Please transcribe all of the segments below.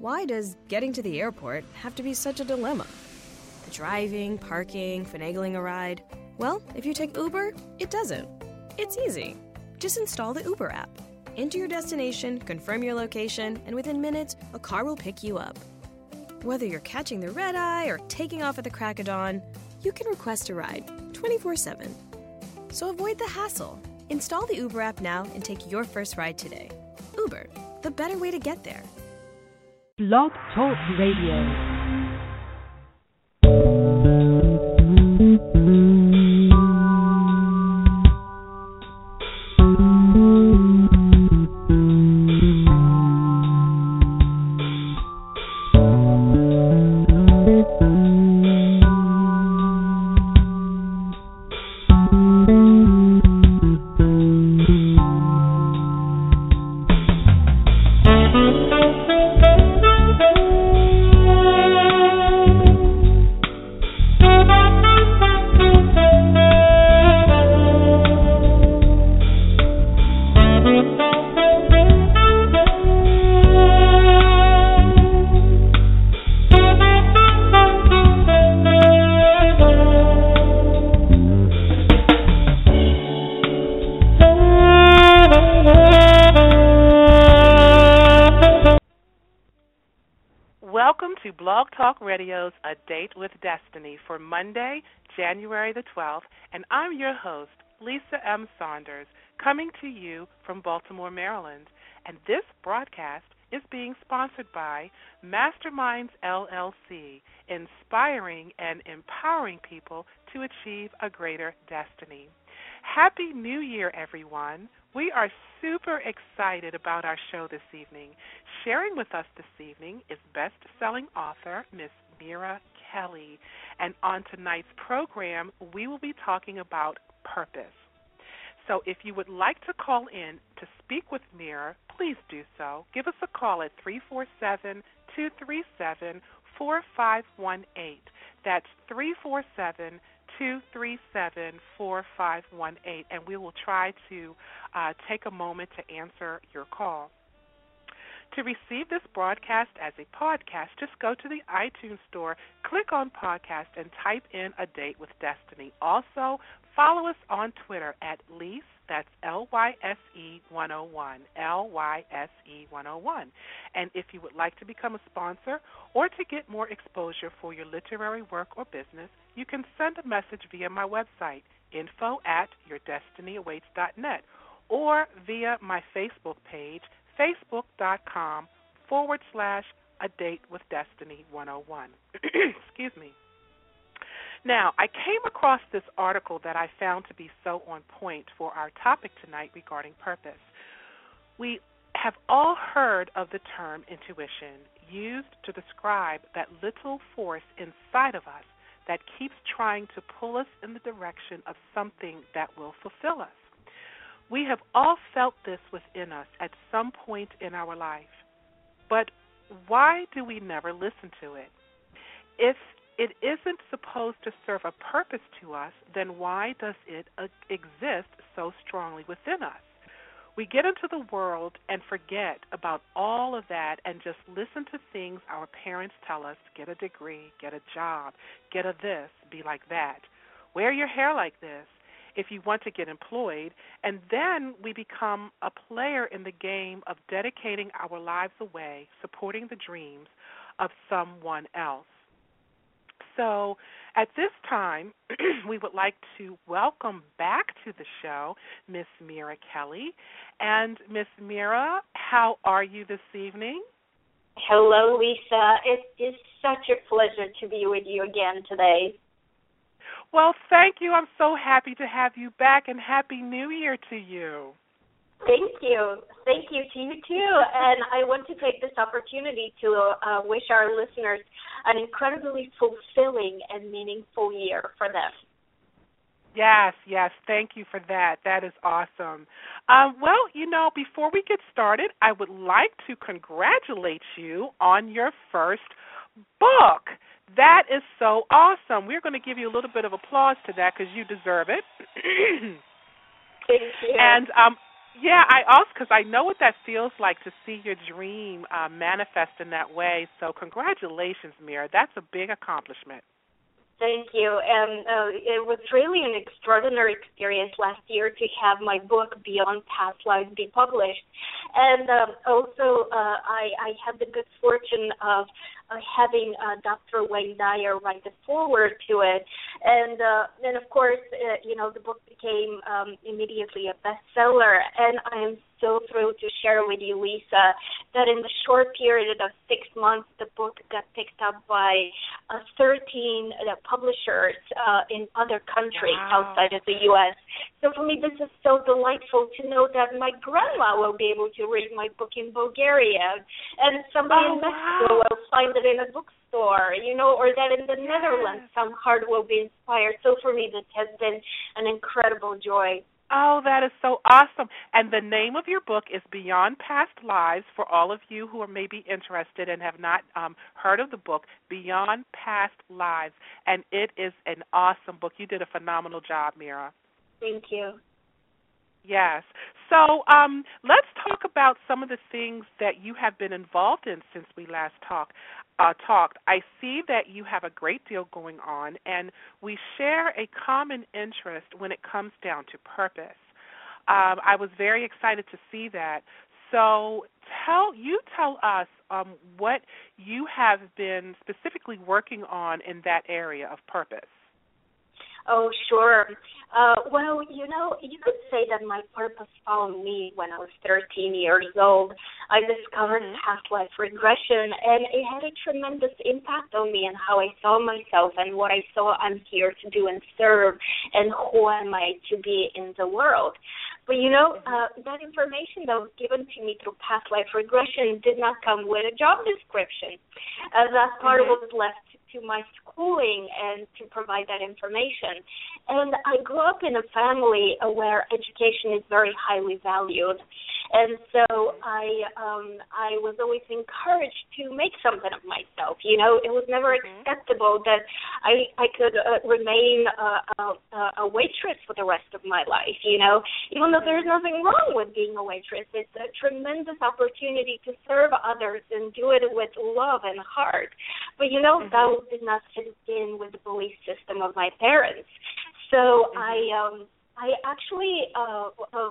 Why does getting to the airport have to be such a dilemma? The driving, parking, finagling a ride. Well, if you take Uber, it doesn't. It's easy. Just install the Uber app. Enter your destination, confirm your location, and within minutes, a car will pick you up. Whether you're catching the red eye or taking off at the crack of dawn, you can request a ride 24 7. So avoid the hassle. Install the Uber app now and take your first ride today. Uber, the better way to get there. Blog Talk Radio. Monday, January the 12th, and I'm your host, Lisa M. Saunders, coming to you from Baltimore, Maryland. And this broadcast is being sponsored by Masterminds LLC, inspiring and empowering people to achieve a greater destiny. Happy New Year, everyone. We are super excited about our show this evening. Sharing with us this evening is best selling author Miss Mira Kelley. And on tonight's program, we will be talking about purpose. So if you would like to call in to speak with Mira, please do so. Give us a call at 347 237 4518. That's 347 237 4518, and we will try to uh, take a moment to answer your call. To receive this broadcast as a podcast, just go to the iTunes store, click on podcast, and type in A Date with Destiny. Also, follow us on Twitter at Lyse, that's L Y S E 101, L Y S E 101. And if you would like to become a sponsor or to get more exposure for your literary work or business, you can send a message via my website, info at yourdestinyawaits.net, or via my Facebook page, facebook.com forward slash a date with destiny 101. Excuse me. Now, I came across this article that I found to be so on point for our topic tonight regarding purpose. We have all heard of the term intuition, used to describe that little force inside of us that keeps trying to pull us in the direction of something that will fulfill us. We have all felt this within us at some point in our life. But why do we never listen to it? If it isn't supposed to serve a purpose to us, then why does it exist so strongly within us? We get into the world and forget about all of that and just listen to things our parents tell us get a degree, get a job, get a this, be like that, wear your hair like this if you want to get employed. And then we become a player in the game of dedicating our lives away, supporting the dreams of someone else. So at this time, we would like to welcome back to the show Miss Mira Kelley. And Miss Mira, how are you this evening? Hello, Lisa. It is such a pleasure to be with you again today. Well, thank you. I'm so happy to have you back, and Happy New Year to you. Thank you. Thank you to you too. And I want to take this opportunity to uh, wish our listeners an incredibly fulfilling and meaningful year for them. Yes, yes. Thank you for that. That is awesome. Um, well, you know, before we get started, I would like to congratulate you on your first book. That is so awesome. We're going to give you a little bit of applause to that because you deserve it. Thank you. And um, Yeah, I also because I know what that feels like to see your dream uh, manifest in that way. So congratulations, Mira. That's a big accomplishment. Thank you. And uh, it was really an extraordinary experience last year to have my book Beyond Past Lives be published. And um, also, uh, I, I had the good fortune of uh, having uh, Dr. Wayne Dyer write the foreword to it, and uh, then of course, uh, you know, the book became um, immediately a bestseller, and I am so thrilled to share with you, Lisa, that in the short period of six months, the book got picked up by uh, 13 uh, publishers uh, in other countries wow. outside of the U.S. So for me, this is so delightful to know that my grandma will be able to read my book in Bulgaria, and somebody oh, in Mexico wow. will find it in a bookstore, you know, or that in the. Netherlands some heart will be inspired. So for me, this has been an incredible joy. Oh, that is so awesome. And the name of your book is Beyond Past Lives for all of you who are maybe interested and have not um, heard of the book, Beyond Past Lives. And it is an awesome book. You did a phenomenal job, Mira. Thank you. Yes. So um, let's talk about some of the things that you have been involved in since we last talked. Uh, talked. I see that you have a great deal going on, and we share a common interest when it comes down to purpose. Um, I was very excited to see that. So tell you tell us um, what you have been specifically working on in that area of purpose. Oh, sure. Uh, well, you know, you could say that my purpose found me when I was 13 years old. I discovered mm-hmm. past life regression, and it had a tremendous impact on me and how I saw myself and what I saw I'm here to do and serve, and who am I to be in the world. But you know, mm-hmm. uh, that information that was given to me through past life regression did not come with a job description. Uh, that part mm-hmm. was left to my schooling and to provide that information. And I grew up in a family where education is very highly valued. And so I um I was always encouraged to make something of myself. You know, it was never mm-hmm. acceptable that I I could uh, remain a, a, a waitress for the rest of my life. You know, even though there's nothing wrong with being a waitress, it's a tremendous opportunity to serve others and do it with love and heart. But you know, mm-hmm. that did not fit in with the belief system of my parents. So mm-hmm. I um I actually uh, uh,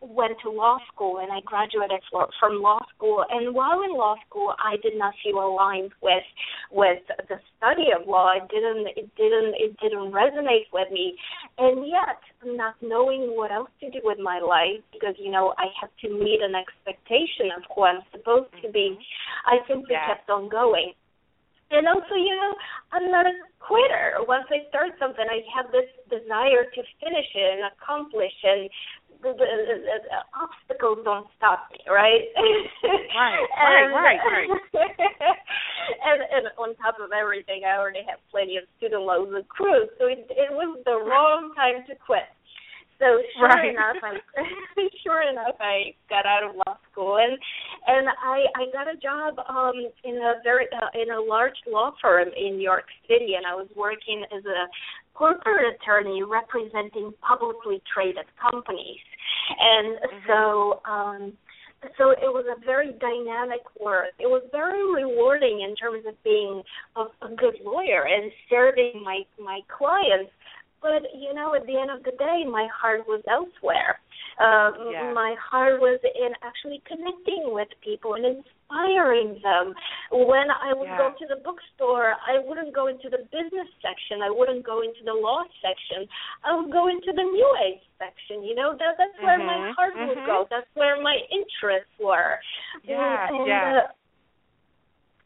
went to law school and I graduated from law school. And while in law school, I did not feel aligned with with the study of law. It didn't it didn't it didn't resonate with me. And yet, not knowing what else to do with my life because you know I had to meet an expectation of who I'm supposed to be, I simply yeah. kept on going. And also, you know, I'm not a quitter. Once I start something, I have this desire to finish it and accomplish, and the, the, the, the obstacles don't stop me, right? Right, and, right, right, right. and, and on top of everything, I already have plenty of student loans accrued, so it, it was the wrong time to quit. So sure right. enough, I sure enough I got out of law school and and I I got a job um in a very uh, in a large law firm in New York City and I was working as a corporate attorney representing publicly traded companies. And mm-hmm. so um so it was a very dynamic work. It was very rewarding in terms of being a, a good lawyer and serving my my clients but you know, at the end of the day, my heart was elsewhere. Uh, yeah. My heart was in actually connecting with people and inspiring them. When I would yeah. go to the bookstore, I wouldn't go into the business section. I wouldn't go into the law section. I would go into the new age section. You know, that that's where mm-hmm. my heart mm-hmm. would go. That's where my interests were. Yeah, and, yeah. Uh,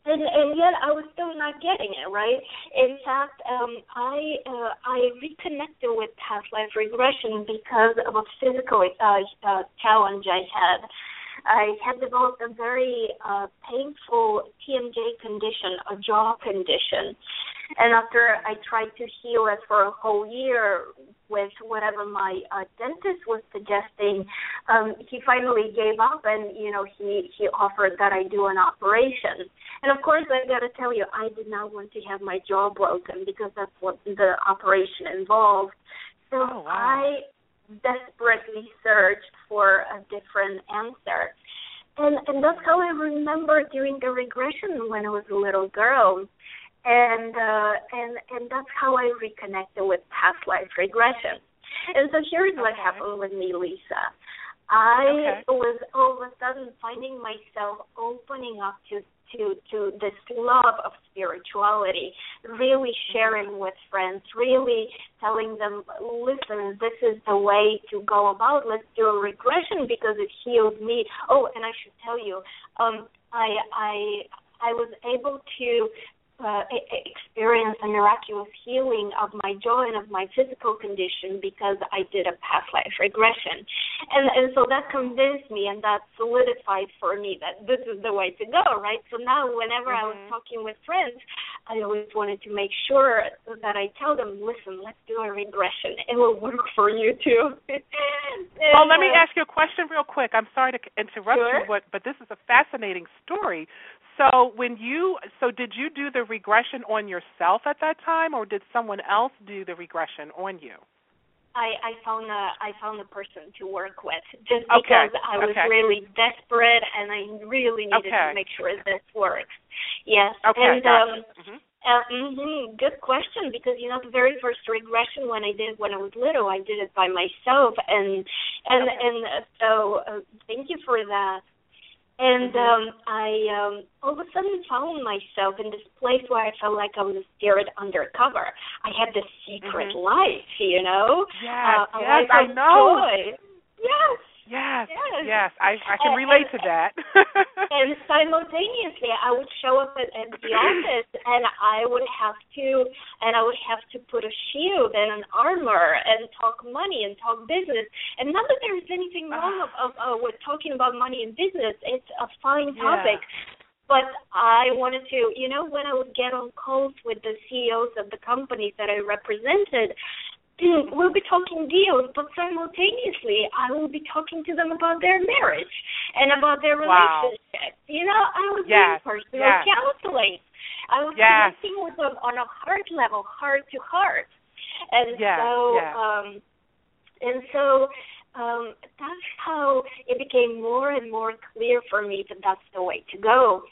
and and yet I was still not getting it right. In fact, um, I uh, I reconnected with past life regression because of a physical uh, uh, challenge I had. I had developed a very uh, painful TMJ condition, a jaw condition, and after I tried to heal it for a whole year with whatever my uh, dentist was suggesting, um, he finally gave up and you know he he offered that I do an operation. And of course, I got to tell you, I did not want to have my jaw broken because that's what the operation involved. So oh, wow. I desperately searched for a different answer. And and that's how I remember doing the regression when I was a little girl. And uh and and that's how I reconnected with past life regression. And so here's what happened with me, Lisa. I okay. was all of a sudden finding myself opening up to to to this love of spirituality, really sharing with friends, really telling them, listen, this is the way to go about. Let's do a regression because it healed me. Oh, and I should tell you, um, I I I was able to uh, experience a miraculous healing of my jaw and of my physical condition because I did a past life regression, and and so that convinced me and that solidified for me that this is the way to go, right? So now, whenever mm-hmm. I was mm-hmm. talking with friends, I always wanted to make sure that I tell them, listen, let's do a regression. It will work for you too. and, well, let me uh, ask you a question real quick. I'm sorry to interrupt sure. you, but but this is a fascinating story. So when you so did you do the regression on yourself at that time or did someone else do the regression on you? I, I found a I found a person to work with just because okay. I was okay. really desperate and I really needed okay. to make sure this works. Yes. Okay. And um mm-hmm. Uh, mm-hmm, good question because you know the very first regression when I did when I was little I did it by myself and and and uh, so uh, thank you for that and um I um all of a sudden found myself in this place where I felt like I was a spirit undercover. I had this secret mm-hmm. life, you know. Yes, uh, yes, I know. Joy. Yes. Yes, yes, yes, I I can and, relate and, to that. and simultaneously, I would show up at, at the office, and I would have to, and I would have to put a shield and an armor and talk money and talk business. And not that there is anything wrong of, of uh, with talking about money and business. It's a fine topic. Yeah. But I wanted to, you know, when I would get on calls with the CEOs of the companies that I represented, we'll be talking deals, but simultaneously I will be talking to them about their marriage and about their relationship. Wow. You know, I was yes. doing personal yes. counseling. I was yes. connecting with them on a heart level, heart to heart. And yes. so um and so um that's how it became more and more clear for me that that's the way to go.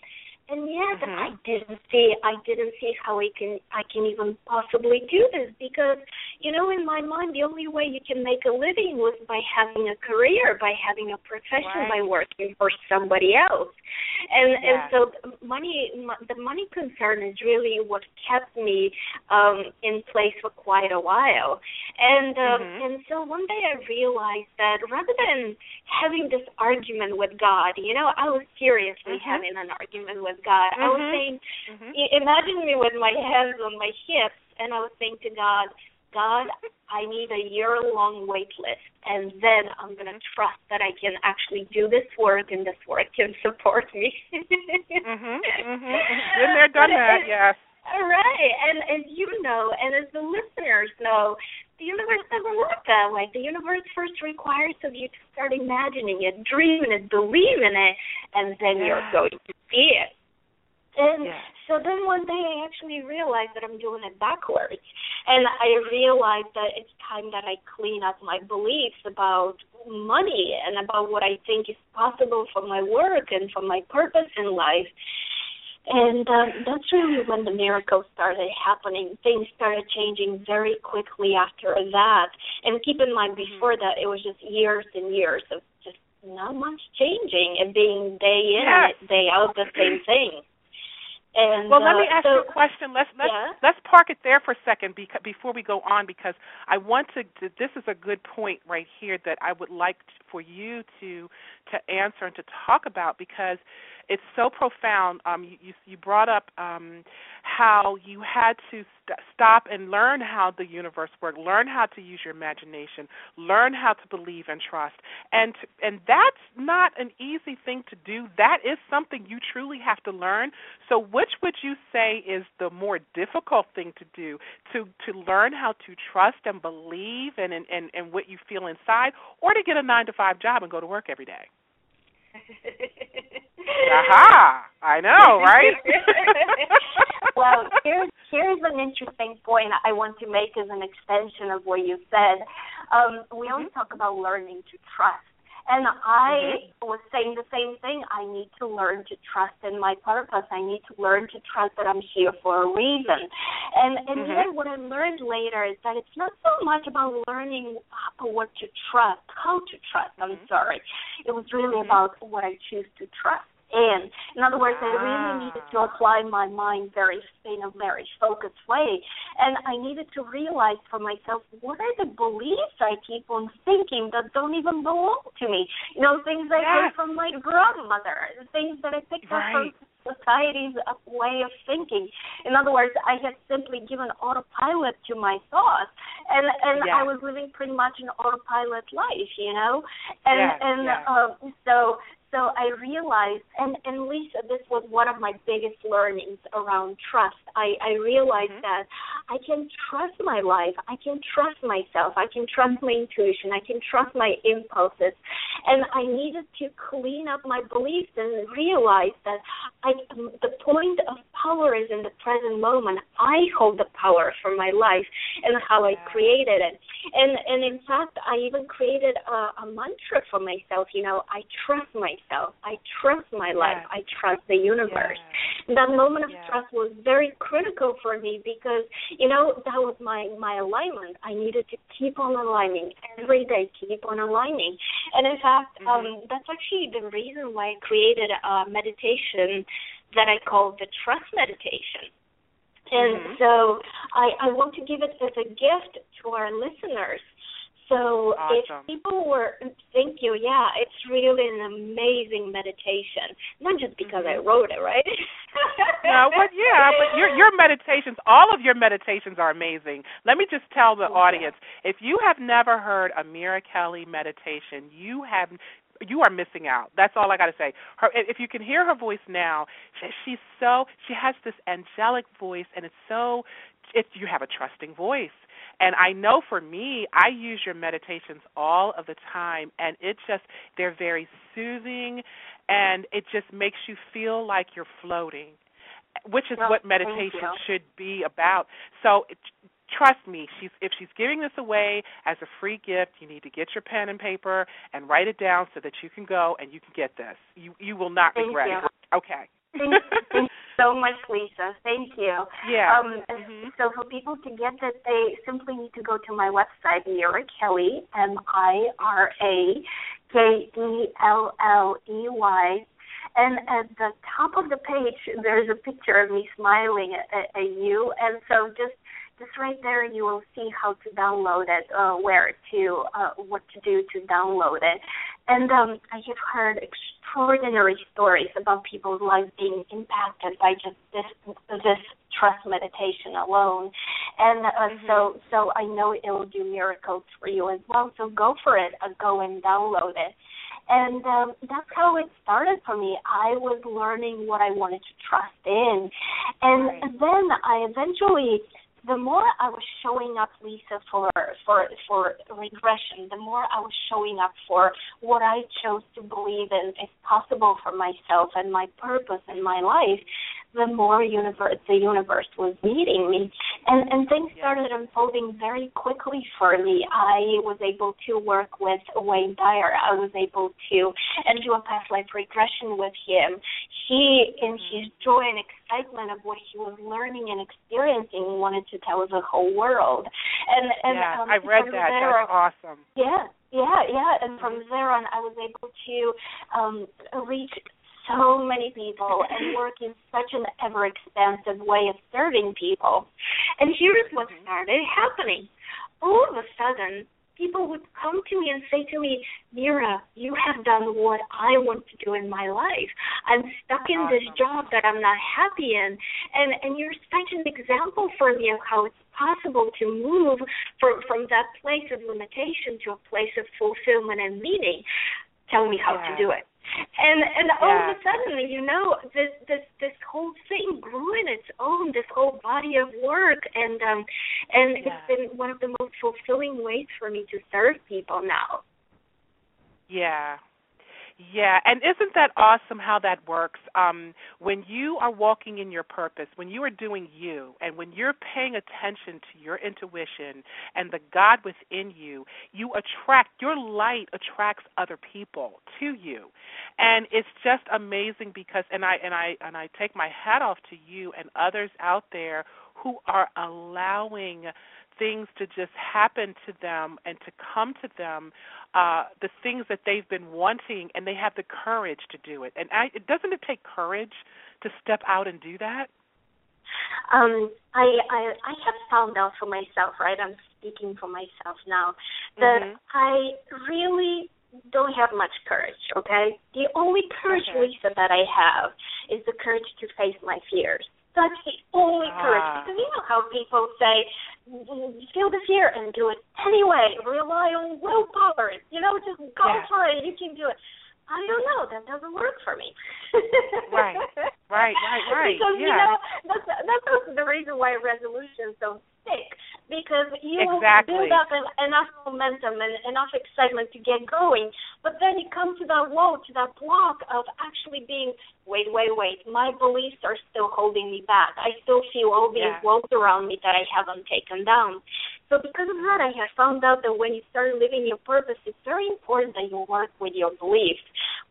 And yet mm-hmm. I didn't see I didn't see how I can I can even possibly do this because you know in my mind the only way you can make a living was by having a career, by having a profession, right. by working for somebody else. And yeah. and so money the money concern is really what kept me um in place for quite a while. And um mm-hmm. and so one day I realized that rather than having this argument with God, you know, I was seriously mm-hmm. having an argument with God. Mm-hmm. I was saying, mm-hmm. imagine me with my hands on my hips, and I was saying to God, God, I need a year long wait list, and then I'm going to mm-hmm. trust that I can actually do this work, and this work can support me. mhm. Mhm. Been there, done that. Yes. All right, and as you know, and as the listeners know, the universe doesn't work that way. The universe first requires of you to start imagining it, dreaming it, believing it, and then yeah. you're going to see it. And yeah. so then one day I actually realized that I'm doing it backwards. And I realized that it's time that I clean up my beliefs about money and about what I think is possible for my work and for my purpose in life. And um, that's really when the miracles started happening. Things started changing very quickly after that. And keep in mind, Mm-hmm. before that, it was just years and years of just not much changing and being day in yes. and day out the same thing. And well, let uh, me ask so, you a question. Let's let's yeah? let's park it there for a second because, before we go on because I want to. This is a good point right here that I would like for you to to answer and to talk about because it's so profound. Um, you, you, you brought up um, how you had to st- stop and learn how the universe worked, learn how to use your imagination, learn how to believe and trust, and to, and that's not an easy thing to do. That is something you truly have to learn. So, which would you say is the more difficult thing to do to to learn how to trust and believe and and and, and what you feel inside, or to get a nine to five job and go to work every day? Aha! I know, right? well, here's here's an interesting point I want to make as an extension of what you said. Um, we always Mm-hmm. talk about learning to trust. And I Mm-hmm. was saying the same thing. I need to learn to trust in my purpose. I need to learn to trust that I'm here for a reason. And and Mhm. then what I learned later is that it's not so much about learning what to trust, how to trust. I'm Mhm. sorry. It was really Mhm. about what I choose to trust in. In other words, I really needed to apply my mind very in a very focused way, and I needed to realize for myself what are the beliefs I keep on thinking that don't even belong to me. You know, things I heard from my grandmother, things that I picked up from society's way of thinking. In other words, I had simply given autopilot to my thoughts, and and. I was living pretty much an autopilot life, you know, and Yes, and yes. um, so so I realized, and and Lisa, this was one of my biggest learnings around trust. I I realized Mhm. that I can trust my life, I can trust myself, I can trust my intuition, I can trust my impulses, and I needed to clean up my beliefs and realize that I the point of power is in the present moment. I hold the power for my life and how I created it. And and in fact, I even created a, a mantra for myself. You know, I trust myself. I trust my life. Yes. I trust the universe. Yes. That moment of Yeah. trust was very critical for me because you know that was my my alignment. I needed to keep on aligning every day, keep on aligning. And in fact, Mhm. um, that's actually the reason why I created a meditation that I call the trust meditation. And Mhm. so I, I want to give it as a gift to our listeners. So Awesome. if people were, thank you, yeah, it's really an amazing meditation. Not just because I Mhm. wrote it, right? no, but yeah, but your your meditations, all of your meditations are amazing. Let me just tell the audience, if you have never heard a Mira Kelley meditation, you have you are missing out. That's all I got to say. Her if you can hear her voice now, she, she's so she has this angelic voice and it's so it you have a trusting voice. And I know for me, I use your meditations all of the time and it just they're very soothing and it just makes you feel like you're floating, which is Well, what meditation should be about. So trust me, she's if she's giving this away as a free gift, you need to get your pen and paper and write it down so that you can go and you can get this. You you will not Thank regret you. it. Okay. Thank, thank you so much, Lisa. Thank you. Yeah. Um, Mhm. So for people to get that, they simply need to go to my website, Mira Kelley, M I R A K E L L E Y. And at the top of the page, there's a picture of me smiling at, at you. And so just just right there, you will see how to download it, uh, where to, uh, what to do to download it. And um, I have heard extraordinary stories about people's lives being impacted by just this this trust meditation alone. And uh, Mhm. so so I know it will do miracles for you as well. So go for it. Uh, go and download it. And um, that's how it started for me. I was learning what I wanted to trust in, and Right. then I eventually the more I was showing up, Lisa, for for for regression, the more I was showing up for what I chose to believe in is possible for myself and my purpose in my life, the more universe the universe was meeting me, and and things started unfolding very quickly for me. I was able to work with Wayne Dyer. I was able to and do a past life regression with him. He, in his joy and excitement of what he was learning and experiencing, wanted to tell the whole world. And and yeah, um, I read that. There, That's awesome. yeah, yeah, yeah. And from there on, I was able to um, reach so many people and work in such an ever expansive way of serving people. And here's what Mhm. started happening. All of a sudden, people would come to me and say to me, Mira, you have done what I want to do in my life. I'm stuck in this job that I'm not happy in. And and you're such an example for me of how it's possible to move from from that place of limitation to a place of fulfillment and meaning. Tell me how Yeah. to do it. And and all of a sudden, you know, this this this whole thing grew in its own, this whole body of work, and um, and Yeah. it's been one of the most fulfilling ways for me to serve people now. Yeah. Yeah, and isn't that awesome how that works? Um, when you are walking in your purpose, when you are doing you, and when you're paying attention to your intuition and the God within you, you attract your light attracts other people to you, and it's just amazing because and I and I and I take my hat off to you and others out there who are allowing things to just happen to them and to come to them uh the things that they've been wanting and they have the courage to do it. And I, doesn't it take courage to step out and do that? Um i i i have found out for myself right? I'm speaking for myself now that mm-hmm. i really don't have much courage okay? The only courage okay. lisa that i have is the courage to face my fears that's the only courage. Ah. Because you know how people say, feel the fear and do it anyway. Rely on willpower. You know, just go yeah. for it. You can do it. I don't know. That doesn't work for me. right, right, right, right. Because yeah. you know that's that's also the reason why resolutions don't stick. Because you exactly. build up enough momentum and enough excitement to get going, but then you come to that wall, to that block of actually being, wait, wait, wait. My beliefs are still holding me back. I still feel all these yeah. walls around me that I haven't taken down. So because of that, I have found out that when you start living your purpose, it's very important that you work with your beliefs.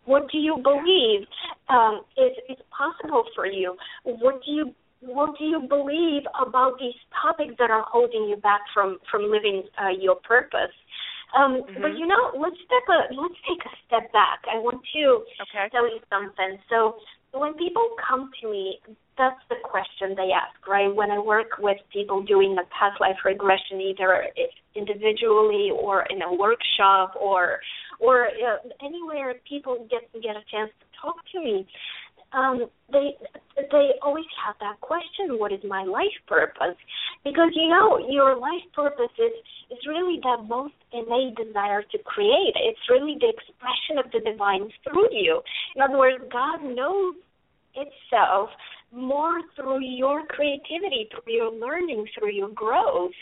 What do you believe um, is, is possible for you? What do you what do you believe about these topics that are holding you back from from living uh, your purpose? Um, mm-hmm. But you know, let's step a let's take a step back. I want to okay. tell you something. So when people come to me, that's the question they ask, right? When I work with people doing a past life regression, either individually or in a workshop or or uh, anywhere people get get a chance to talk to me, um, they they always have that question: What is my life purpose? Because you know your life purpose is is really that most innate desire to create. It's really the expression of the divine through you. In other words, God knows itself more through your creativity, through your learning, through your growth.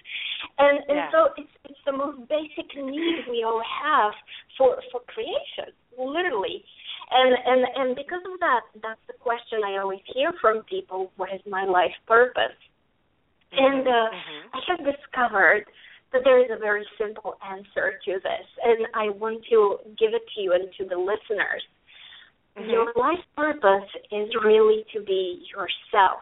And and yeah. so it's it's the most basic need we all have for for creation, literally. And and and because of that, that's the question I always hear from people: What is my life purpose? Mm-hmm. And uh, mm-hmm. I have discovered that there is a very simple answer to this, and I want to give it to you and to the listeners. Mm-hmm. Your life purpose is really to be yourself.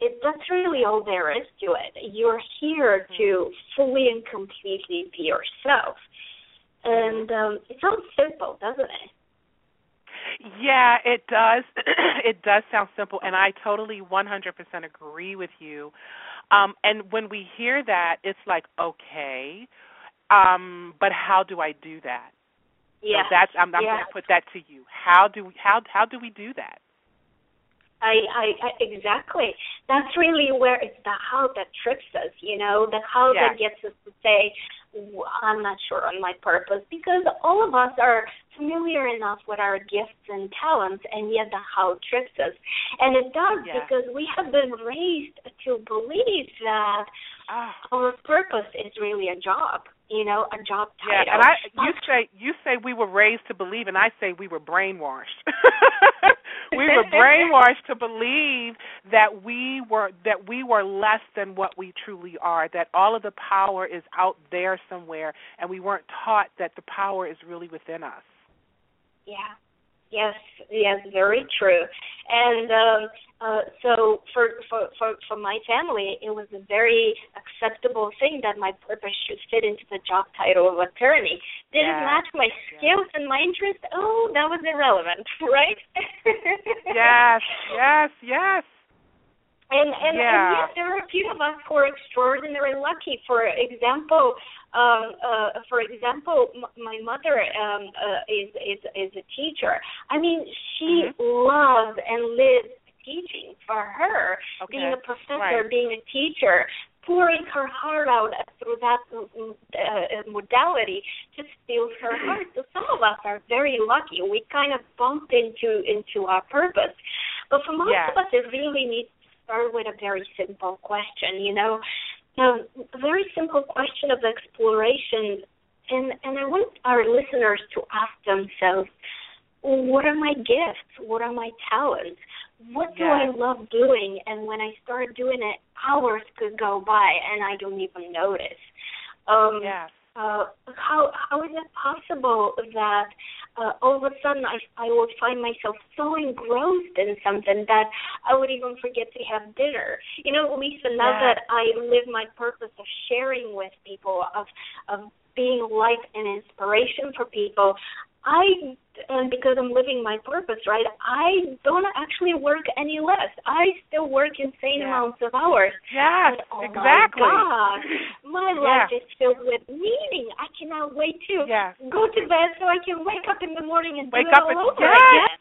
It, that's really all there is to it. You're here mm-hmm. to fully and completely be yourself. And um, it sounds simple, doesn't it? Yeah, it does. it does sound simple, and I totally 100% agree with you. Um, and when we hear that, it's like, okay, um, but how do I do that? Yeah, so that's I'm, I'm yeah. going to put that to you. How do we, how how do we do that? I, I, I exactly. That's really where it's the how that trips us. You know, the how that gets us to say, "W- "I'm not sure on my purpose," because all of us are familiar enough with our gifts and talents, and yet the how trips us, and it does Yeah. because we have been raised to believe that Ah. our purpose is really a job. You know, a job Yeah, and I you say you say we were raised to believe, and I say we were brainwashed. we were brainwashed to believe that we were that we were less than what we truly are. That all of the power is out there somewhere, and we weren't taught that the power is really within us. Yeah. Yes, yes, very true. And um uh so for for for for my family it was a very acceptable thing that my purpose should fit into the job title of attorney. Did Yeah. it match my skills and my interests? Oh, that was irrelevant, right? Yes, yes, yes. And and, and Yeah. yes, there are a few of us who are extraordinarily lucky. For example, um, uh, for example, m- my mother um, uh, is is is a teacher. I mean, she Mhm. loves and lives teaching. For her, Okay. being a professor, Right. being a teacher, pouring her heart out through that mm, uh, modality just fills her heart. So some of us are very lucky. We kind of bumped into into our purpose. But for most Yeah. of us, it really needs to start with a very simple question. You know, um, a very simple question of exploration, and and I want our listeners to ask themselves, what are my gifts? What are my talents? What do Yes. I love doing? And when I start doing it, hours could go by and I don't even notice. Um, Yes. Uh, how how is it possible that uh, all of a sudden I I would find myself so engrossed in something that I would even forget to have dinner. You know, Lisa, now Yes. that I live my purpose of sharing with people, of of being light and inspiration for people, I and because I'm living my purpose, right? I don't actually work any less. I still work insane Yes. amounts of hours. Yes, oh exactly. My my Yeah. life is filled with meaning. I cannot wait to Yes. go to bed so I can wake up in the morning and Wake do it up all and over again.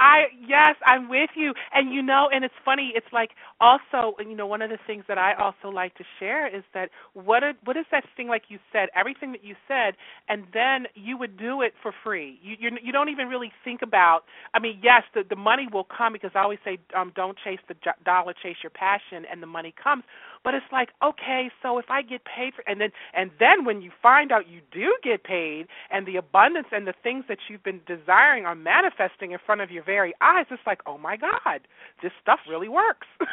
I yes, I'm with you. And you know, and it's funny, it's like also, you know, one of the things that I also like to share is that what a, what is that thing like you said, everything that you said and then you would do it for free. You you you don't even really think about I mean, yes, the the money will come because I always say um don't chase the dollar, chase your passion and the money comes. But it's like, okay, so if I get paid for and then and then when you find out you do get paid and the abundance and the things that you've been desiring are manifesting in front of your very eyes, it's like, oh my God, this stuff really works.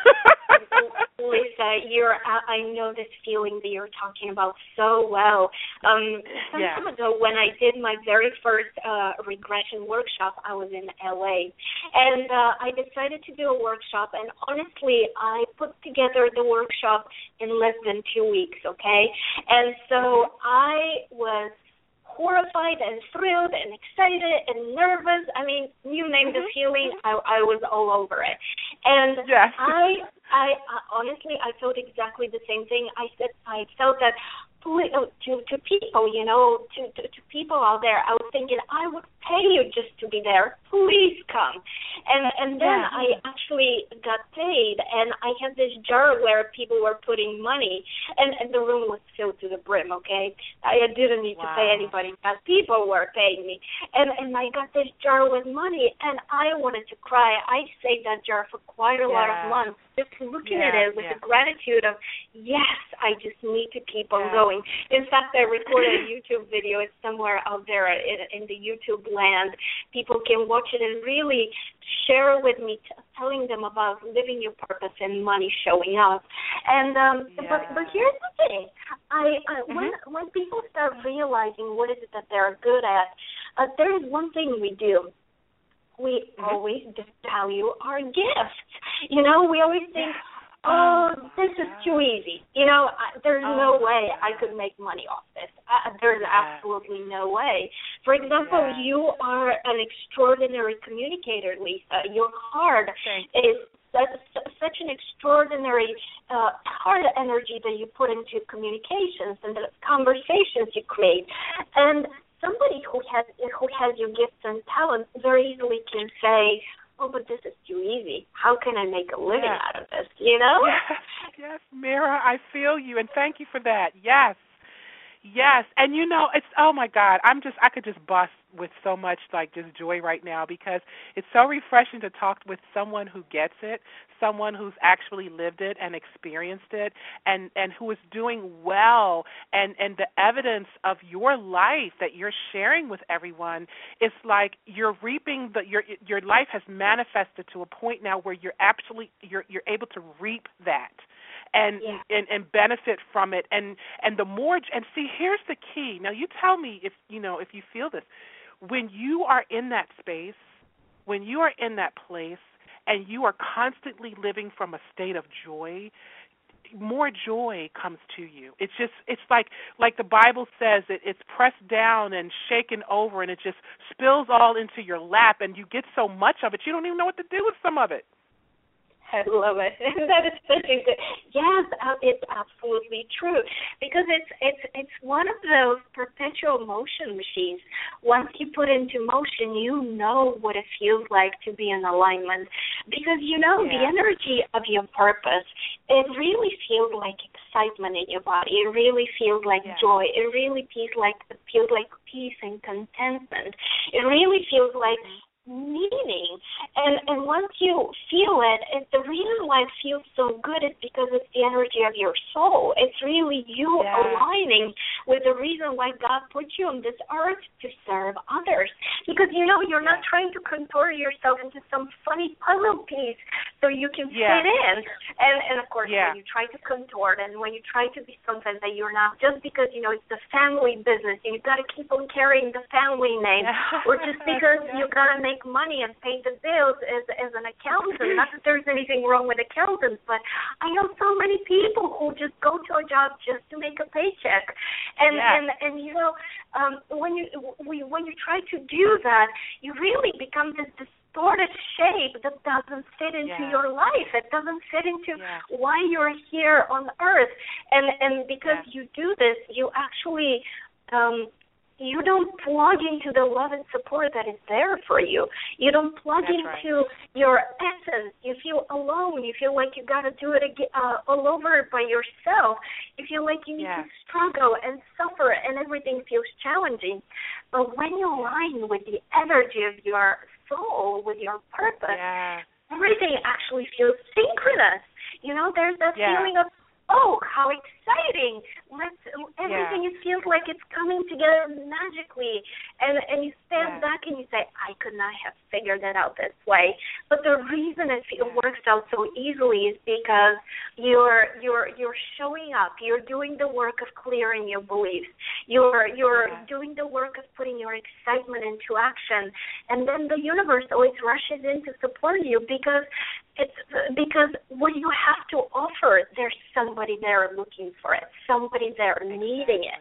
Lisa, you're I know this feeling that you're talking about so well. Um some Yeah. time ago when I did my very first uh regression workshop, I was in LA. And uh I decided to do a workshop and honestly I put together the workshop in less than 2 weeks, okay? And so I was horrified and thrilled and excited and nervous. I mean, you name the feeling, I I was all over it. And Yes. I I uh, honestly I felt exactly the same thing. I said I felt that Oh, to to people, you know, to, to to people out there, I was thinking I would pay you just to be there. Please come. And and then Yeah. I actually got paid, and I had this jar where people were putting money, and and the room was filled to the brim. Okay, I didn't need to pay anybody because people were paying me, and and I got this jar with money, and I wanted to cry. I saved that jar for quite a lot of Yeah. months, just looking Yeah, at it with yeah. the gratitude of yes, I just need to keep on going. In fact, I recorded a YouTube video. It's somewhere out there in, in the YouTube land. People can watch it and really share with me, t- telling them about living your purpose and money showing up. And um, but but here's the thing: I, I when Mhm. when people start realizing what is it that they're good at, uh, there is one thing we do. We Mhm. always value our gifts. You know, we always think, oh, this is too easy. You know, I, there's no Oh, way. I could make money off this. Uh, there's absolutely no way. For example, you are an extraordinary communicator, Lisa. Your heart is such, an extraordinary uh, heart energy that you put into communications and the conversations you create. And somebody who has who has your gifts and talents very easily can say, "Oh, but this is too easy. How can I make a living Yeah. out of this?" You know? Yes, yes, Mira, I feel you, and thank you for that. Yes, yes, and you know, it's oh my God, I'm just I could just bust with so much like just joy right now because it's so refreshing to talk with someone who gets it, someone who's actually lived it and experienced it, and and who is doing well, and and the evidence of your life that you're sharing with everyone it's like you're reaping the your your life has manifested to a point now where you're actually you're you're able to reap that and Yeah. and and benefit from it. And and the more and see here's the key. Now you tell me if you know if you feel this. When you are in that space when you are in that place and you are constantly living from a state of joy more joy comes to you. It's just it's like like the bible says it it's pressed down and shaken over and it just spills all into your lap and you get so much of it you don't even know what to do with some of it I love it. that is such a good. Yes, uh, it's absolutely true because it's it's it's one of those perpetual motion machines. Once you put into motion, you know what it feels like to be in alignment because you know the energy of your purpose. It really feels like excitement in your body. It really feels like Yeah. joy. It really feels like feels like peace and contentment. It really feels like meaning and and once you feel it and the reason why it feels so good is because it's the energy of your soul it's really you yeah. aligning with the reason why god put you on this earth to serve others because you know you're yeah. not trying to contort yourself into some funny puzzle piece so you can yeah. fit in and and of course yeah. when you try to contort and when you try to be something that you're not just because you know it's the family business and you've got to keep on carrying the family name or just because you've got to make make money and pay the bills as as an accountant. Not that there's anything wrong with accountants, but I know so many people who just go to a job just to make a paycheck. And yeah. and and you know, um when you we when you try to do that, you really become this distorted shape that doesn't fit into yeah. your life. It doesn't fit into yeah. why you're here on earth. And and because yeah. you do this, you actually um you don't plug into the love and support that is there for you. You don't plug That's into right. your essence. You feel alone. You feel like you got to do it again, uh, all over by yourself. You feel like you need yeah. to struggle and suffer, and everything feels challenging. But when you align with the energy of your soul, with your purpose, yeah. everything actually feels synchronous. You know, there's that yeah. feeling of oh, how exciting! Let's everything yeah. it feels like it's coming together magically, and and you stand yeah. back and you say, I could not have figured that out this way. But the reason it, it works out so easily is because you're you're you're showing up. You're doing the work of clearing your beliefs. You're you're yeah. doing the work of putting your excitement into action, and then the universe always rushes in to support you because it's because what you have to offer, there's somebody there looking for it, somebody there needing it.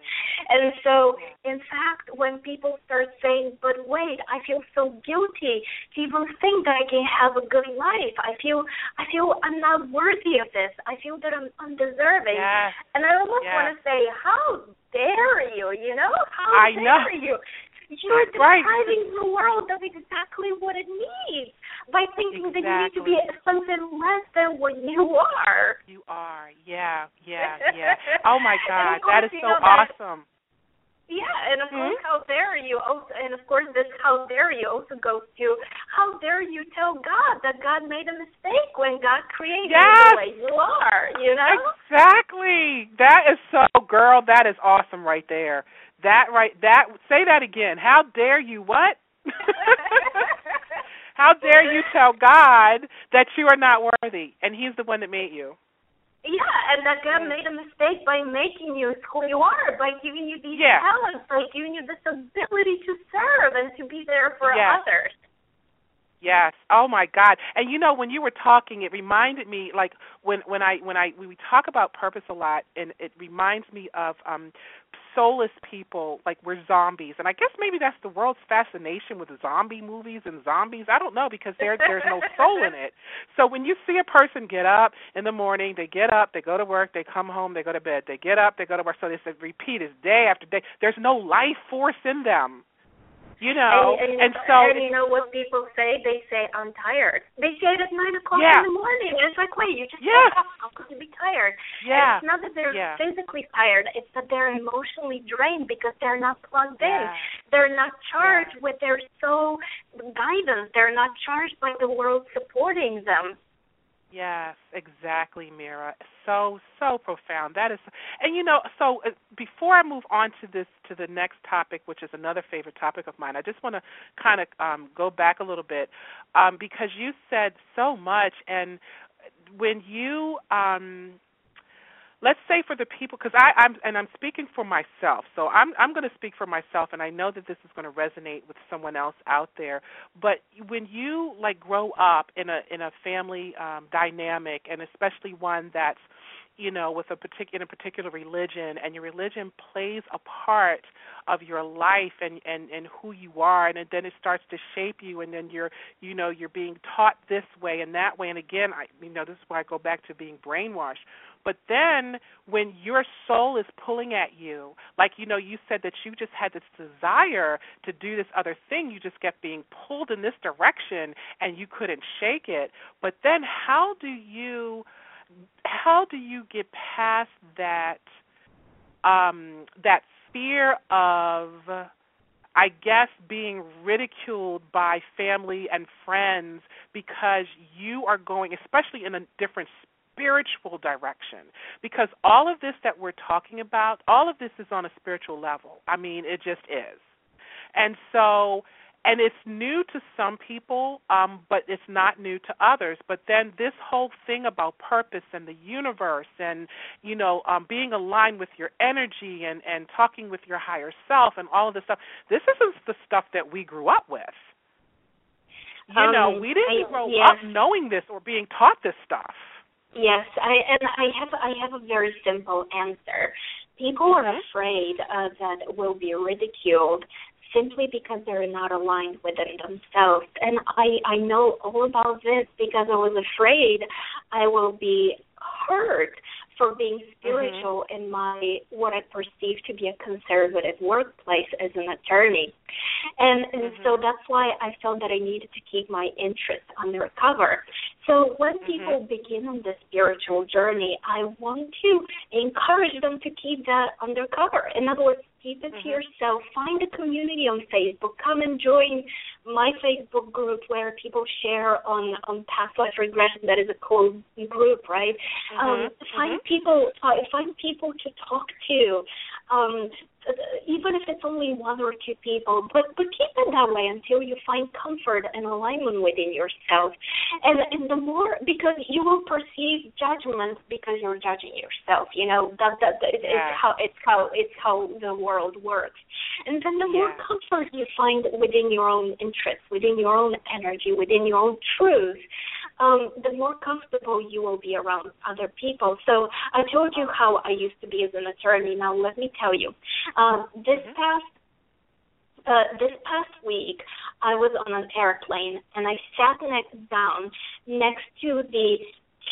And so, in fact, when people start saying, "But wait, I feel so guilty to even think that I can have a good life. I feel, I feel I'm not worthy of this. I feel that I'm undeserving." Yes. And I almost yes. want to say, "How dare you? You know, how I dare know. you?" You're right. depriving the world of exactly what it needs by thinking exactly. that you need to be something less than what you are. You are, yeah, yeah, yeah. Oh my God, that is so awesome. Yeah, and of mm-hmm. course, how dare you? Also, and of course, this how dare you also goes to how dare you tell God that God made a mistake when God created yes. you the way you are. You know exactly. That is so, girl. That is awesome right there. That right. That say that again. How dare you? What? How dare you tell God that you are not worthy and He's the one that made you? Yeah, and that God made a mistake by making you who you are, by giving you these yeah. talents, by giving you this ability to serve and to be there for yes. others. Yes. Oh my God. And you know, when you were talking, it reminded me like when when I when I when we talk about purpose a lot, and it reminds me of um soulless people like we're zombies. And I guess maybe that's the world's fascination with zombie movies and zombies. I don't know because there there's no soul in it. So when you see a person get up in the morning, they get up, they go to work, they come home, they go to bed. They get up, they go to work. So this repeat is day after day. There's no life force in them. You know, and, and, and, so and you know what people say? They say I'm tired. They say it at nine o'clock Yeah. in the morning. And it's like, wait, you just Yes. woke up. How could you be tired? yeah, And it's not that they're Yeah. physically tired. It's that they're emotionally drained because they're not plugged in. Yeah. They're not charged with their soul guidance. They're not charged by the world supporting them. Yes, exactly, Mira. So so profound. That is, and you know, so uh, before I move on to this to the next topic, which is another favorite topic of mine, I just want to kind of um, go back a little bit um, because you said so much, and when you um, let's say for the people because I, I'm and I'm speaking for myself, so I'm I'm going to speak for myself, and I know that this is going to resonate with someone else out there. But when you like grow up in a in a family um, dynamic, and especially one that's you know with a particular in a particular religion, and your religion plays a part of your life and and and who you are, and then it starts to shape you, and then you're you know you're being taught this way and that way, and again, I you know this is why I go back to being brainwashed but then when your soul is pulling at you, like you know, you said that you just had this desire to do this other thing, you just kept being pulled in this direction and you couldn't shake it. But then how do you how do you get past that um that fear of I guess being ridiculed by family and friends because you are going, especially in a different spiritual direction. Because all of this that we're talking about, all of this is on a spiritual level. I mean, it just is. And so and it's new to some people, um, but it's not new to others. But then this whole thing about purpose and the universe, and you know, um, being aligned with your energy and and talking with your higher self, and all of this stuff. This isn't the stuff that we grew up with. You um, know, we didn't I, grow yes. up knowing this or being taught this stuff. Yes, I and I have I have a very simple answer. People are afraid uh, that will be ridiculed simply because they're not aligned within themselves. And I I know all about this because I was afraid I will be hurt for being spiritual mm-hmm. in my what I perceive to be a conservative workplace as an attorney. And and mm-hmm. so that's why I felt that I needed to keep my interest undercover. So when mm-hmm. people begin on this spiritual journey, I want to encourage them to keep that undercover. In other words, keep it mm-hmm. to yourself. Find a community on Facebook. Come and join my Facebook group where people share on on past life regression. That is a cool group, right? Mm-hmm. Um, find mm-hmm. people. Find people to talk to. Um, Uh, even if it's only one or two people, but but keep it that way until you find comfort and alignment within yourself. And and the more because you will perceive judgment because you're judging yourself. You know that that, that yeah. it's how it's how it's how the world works. And then the more comfort you find within your own interests, within your own energy, within your own truth, um, the more comfortable you will be around other people. So I told you how I used to be as an attorney. Now let me tell you, um, this mm-hmm. past uh, this past week, I was on an airplane and I sat next down next to the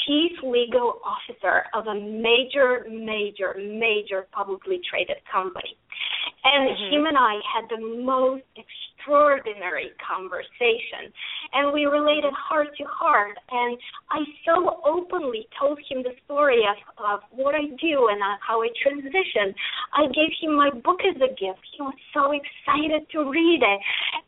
chief legal officer of a major, major, major publicly traded company. And mm-hmm. him and I had the most extraordinary conversation. And we related heart to heart. And I so openly told him the story of, of what I do and uh, how I transition. I gave him my book as a gift. He was so excited to read it.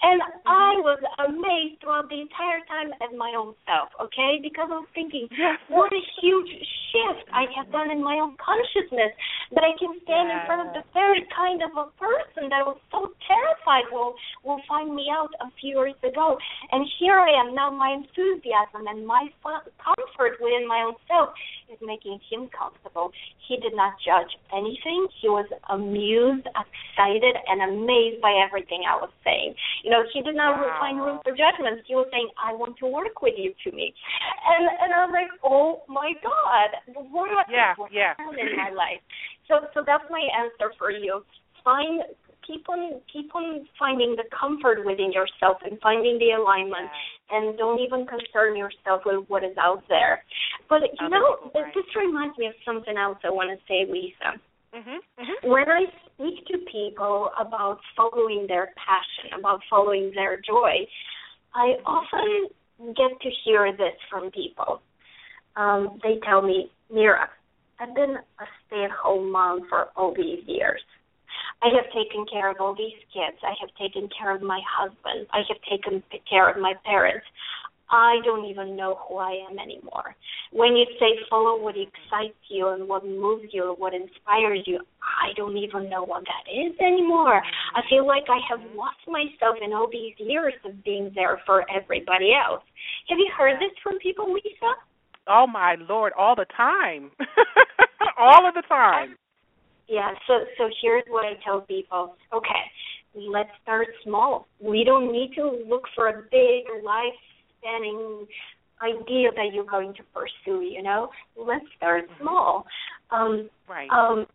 And I was amazed throughout the entire time at my own self, okay? Because I was thinking, what a huge shift I have done in my own consciousness that I can stand in front of the very kind of a person that was so terrified will will find me out a few years ago. And here I am now. My enthusiasm and my comfort within my own self is making him comfortable. He did not judge anything. He was amused, excited, and amazed by everything I was saying. You know, he did not wow. find room for judgments. He was saying, "I want to work with you, to me," and and I was like, "Oh my God, what yeah, yeah. in my life?" So so that's my answer for you. Find keep on keep on finding the comfort within yourself and finding the alignment and don't even concern yourself with what is out there. But you Other know people, right. this reminds me of something else i want to say Lyse. Mm-hmm, mm-hmm. when i speak to people about following their passion about following their joy i often get to hear this from people. Um, they tell me mira i've been a stay at home mom for all these years I have taken care of all these kids. I have taken care of my husband. I have taken care of my parents. I don't even know who I am anymore. When you say follow what excites you and what moves you, what inspires you, I don't even know what that is anymore. I feel like I have lost myself in all these years of being there for everybody else. Have you heard this from people, Lyse? Oh my lord, all the time. all of the time. Yeah, so so here's what I tell people. Okay, let's start small. We don't need to look for a big life spanning idea that you're going to pursue, you know? Let's start mm-hmm. small. Um right. um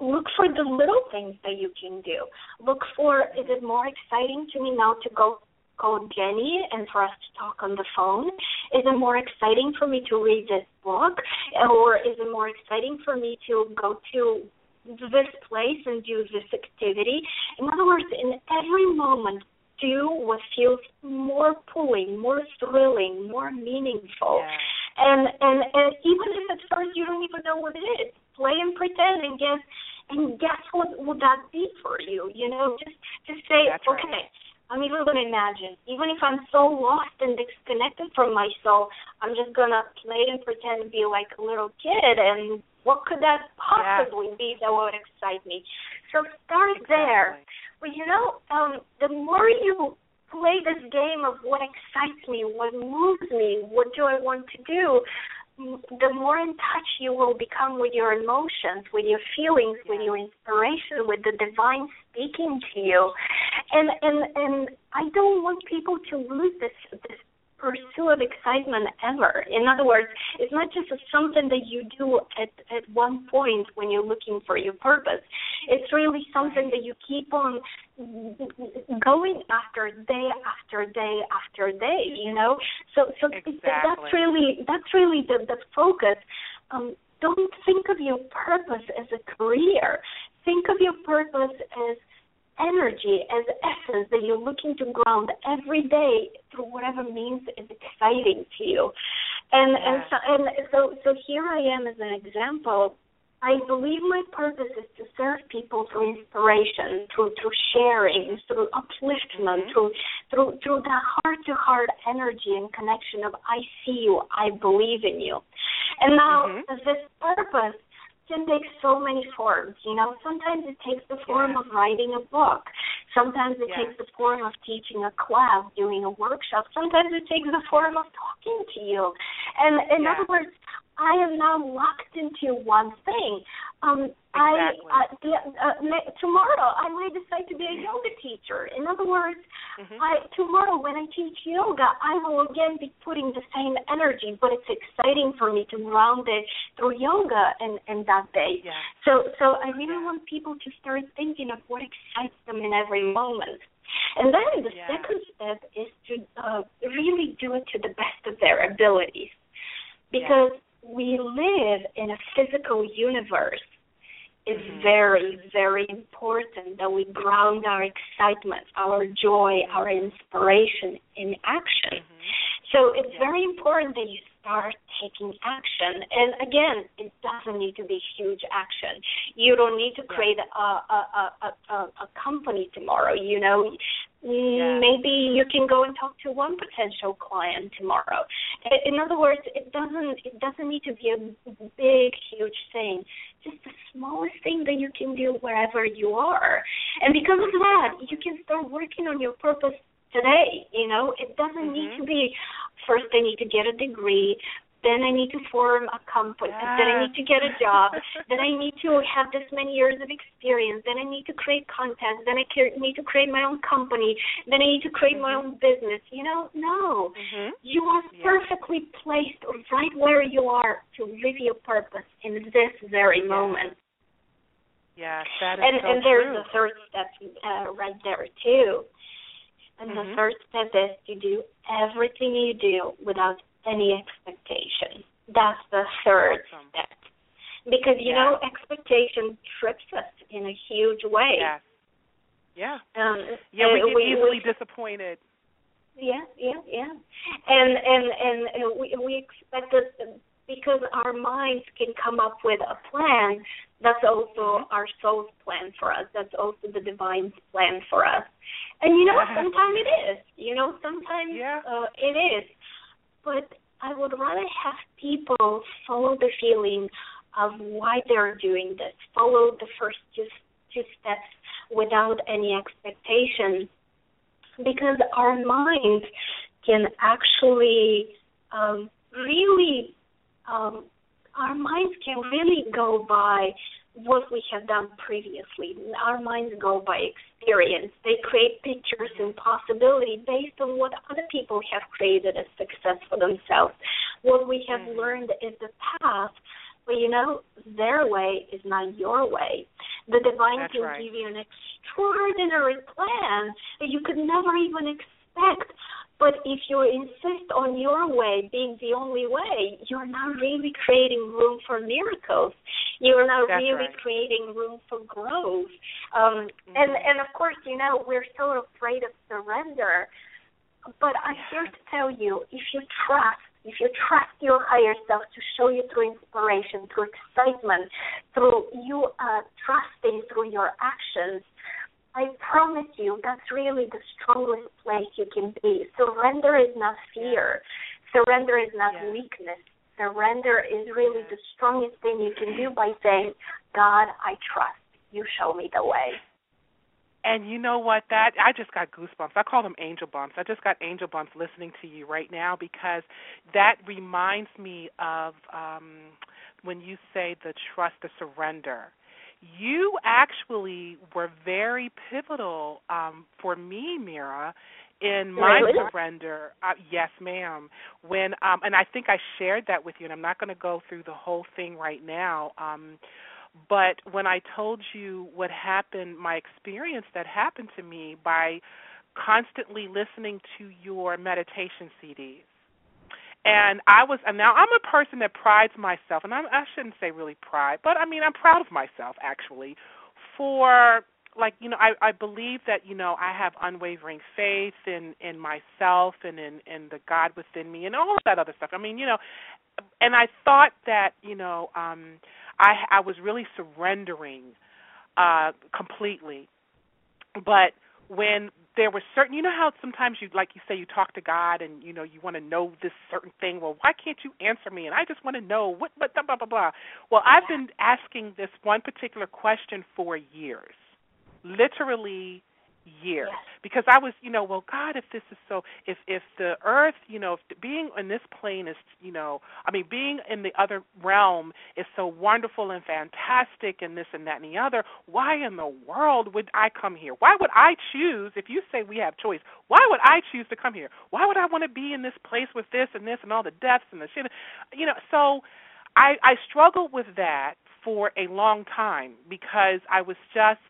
look for the little things that you can do. Look for is it more exciting to me now to go call Jenny and for us to talk on the phone? Is it more exciting for me to read this book? Or is it more exciting for me to go to this place and do this activity. In other words, in every moment, do what feels more pulling, more thrilling, more meaningful. Yeah. And, and and even if at first you don't even know what it is, play and pretend and guess and guess what would that be for you? You know, just just say, That's okay. right. I'm even gonna imagine, even if I'm so lost and disconnected from my soul, I'm just gonna play and pretend to be like a little kid. And what could that possibly be that would excite me? So start Exactly. there. But you know, um, the more you play this game of what excites me, what moves me, what do I want to do, the more in touch you will become with your emotions, with your feelings, with your inspiration, with the divine speaking to you. And and and I don't want people to lose this this pursuit of excitement ever. In other words, it's not just a, something that you do at at one point when you're looking for your purpose. It's really something that you keep on going after day after day after day. You know, so so Exactly. that's really that's really the the focus. Um, don't think of your purpose as a career. Think of your purpose as energy, as essence that you're looking to ground every day through whatever means is exciting to you. And and so and so so here I am as an example. I believe my purpose is to serve people through inspiration, through through sharing, through upliftment, Mhm. through through through the heart to heart energy and connection of I see you, I believe in you. And now Mhm. this purpose can take so many forms. You know, sometimes it takes the form Yes. of writing a book. Sometimes it Yes. takes the form of teaching a class, doing a workshop. Sometimes it takes the form of talking to you. And in Yeah. other words, I am now locked into one thing. Um, Exactly. I uh, the, uh, tomorrow I may decide to be a yoga teacher. In other words, Mhm. I tomorrow when I teach yoga, I will again be putting the same energy, but it's exciting for me to round it through yoga and and that day. Yeah. So so I really Yeah. want people to start thinking of what excites them in every moment. And then the Yeah. second step is to uh, really do it to the best of their abilities. Because we live in a physical universe. It's Mhm. very, very important that we ground our excitement, our joy, our inspiration in action. Mhm. So it's Yeah. very important that you start taking action. And again, it doesn't need to be huge action. You don't need to create a a a a, a company tomorrow. You know, Yeah. maybe you can go and talk to one potential client tomorrow. In other words, it doesn't it doesn't need to be a big, huge thing. Just the smallest thing that you can do wherever you are. And because of that, you can start working on your purpose today. You know, it doesn't need Mhm. to be first I need to get a degree, then I need to form a company, then I need to get a job, then I need to have this many years of experience, then I need to create content, then I need to create my own company, then I need to create my Mhm. own business. You know, no. Mhm. You are Yeah. perfectly placed right where you are to live your purpose in this very Yeah. moment Yes, that is and so and there's true. a third step uh, right there too. And Mhm. the third step is to do everything you do without any expectation. That's the third Awesome. step. Because you Yeah. know expectation trips us in a huge way. Yes. Yeah. Um, Yeah, we get easily disappointed. yeah, yeah, yeah. And and and we we expect that because our minds can come up with a plan. That's also Mhm. our soul's plan for us. That's also the divine's plan for us. And you know, sometimes it is. You know, sometimes Yeah. uh, it is. But I would rather have people follow the feeling of why they're doing this. Follow the first two two steps without any expectation because our minds can actually um, really um, our minds can really go by what we have done previously. Our minds go by experience. They create pictures and possibility based on what other people have created as success for themselves. What we have Mhm. learned is the path, but you know, their way is not your way. The divine That's can right. give you an extraordinary plan that you could never even expect. But if you insist on your way being the only way, you're not really creating room for miracles. You're not That's really right. creating room for growth. Um, And Mhm. and of course, you know, we're so afraid of surrender. But I'm here to tell you, if you trust if you trust your higher self to show you through inspiration, through excitement, through you uh, trusting through your actions, I promise you that's really the strongest place you can be. Surrender is not fear. Surrender is not yeah. weakness. Surrender is really the strongest thing you can do by saying, God, I trust. You show me the way. And you know what? That I just got goosebumps. I call them angel bumps. I just got angel bumps listening to you right now because that reminds me of um when you say the trust, the surrender. You actually were very pivotal um, for me, Mira, in my really? surrender. Uh, yes, ma'am. When um, and I think I shared that with you, and I'm not going to go through the whole thing right now. Um, but when I told you what happened, my experience that happened to me by constantly listening to your meditation CDs. And I was, and now I'm a person that prides myself, and I'm, I shouldn't say really pride, but I mean I'm proud of myself actually for like you know I I believe that you know I have unwavering faith in in myself and in in the God within me and all of that other stuff. I mean you know, and I thought that you know um I I was really surrendering uh completely. But when there were certain you know how sometimes you like you say you talk to God and you know you want to know this certain thing? Well why can't you answer me? And I just want to know what what blah blah blah blah. Well I've been asking this one particular question for years. Literally years yes. because I was, you know, well, God, if this is so, if if the earth, you know, if being in this plane is, you know, I mean, being in the other realm is so wonderful and fantastic, and this and that and the other. Why in the world would I come here? Why would I choose? If you say we have choice, why would I choose to come here? Why would I want to be in this place with this and this and all the deaths and the shit? You know, so I I struggled with that for a long time because I was just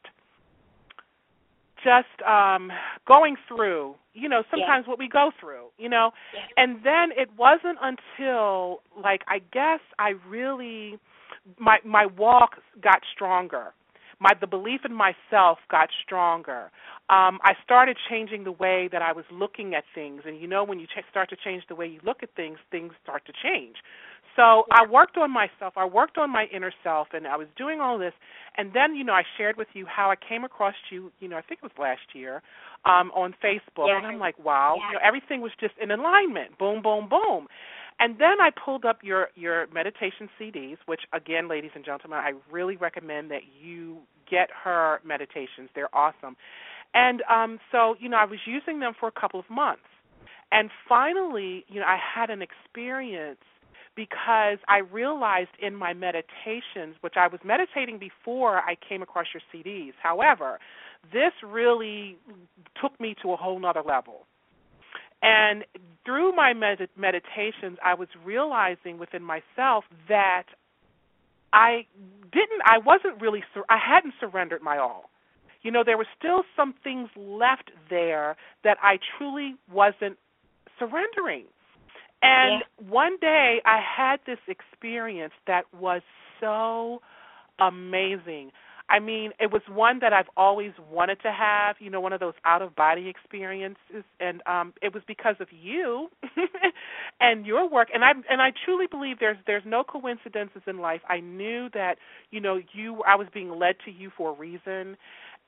just um going through you know sometimes yeah. what we go through you know? Yeah. and then it wasn't until like i guess i really my my walk got stronger. My the belief in myself got stronger. Um i started changing the way that i was looking at things. And you know when you ch- start to change the way you look at things things start to change so I worked on myself. I worked on my inner self, and I was doing all this. And then, you know, I shared with you how I came across you. You know, I think it was last year um, on Facebook, yeah. and I'm like, wow, yeah. you know, everything was just in alignment. Boom, boom, boom. And then I pulled up your your meditation CDs, which again, ladies and gentlemen, I really recommend that you get her meditations. They're awesome. And um, so, you know, I was using them for a couple of months. And finally, you know, I had an experience because I realized in my meditations, which I was meditating before I came across your CDs. However, this really took me to a whole nother level. And through my med- meditations, I was realizing within myself that I didn't, I wasn't really, sur- I hadn't surrendered my all. You know, there were still some things left there that I truly wasn't surrendering. And yeah. one day I had this experience that was so amazing. I mean, it was one that I've always wanted to have, you know, one of those out of body experiences and um it was because of you and your work and I and I truly believe there's there's no coincidences in life. I knew that, you know, you I was being led to you for a reason.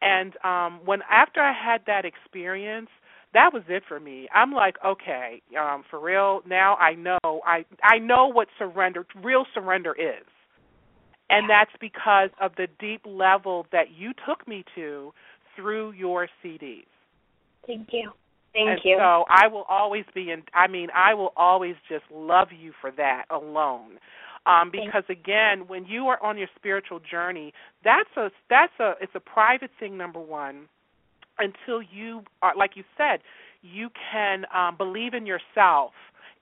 And um when after I had that experience, that was it for me. I'm like, okay, um, for real. Now I know I I know what surrender, real surrender is, and that's because of the deep level that you took me to through your CDs. Thank you. Thank and you. So I will always be in. I mean, I will always just love you for that alone. Um, because again, when you are on your spiritual journey, that's a that's a it's a private thing. Number one until you are, like you said, you can um, believe in yourself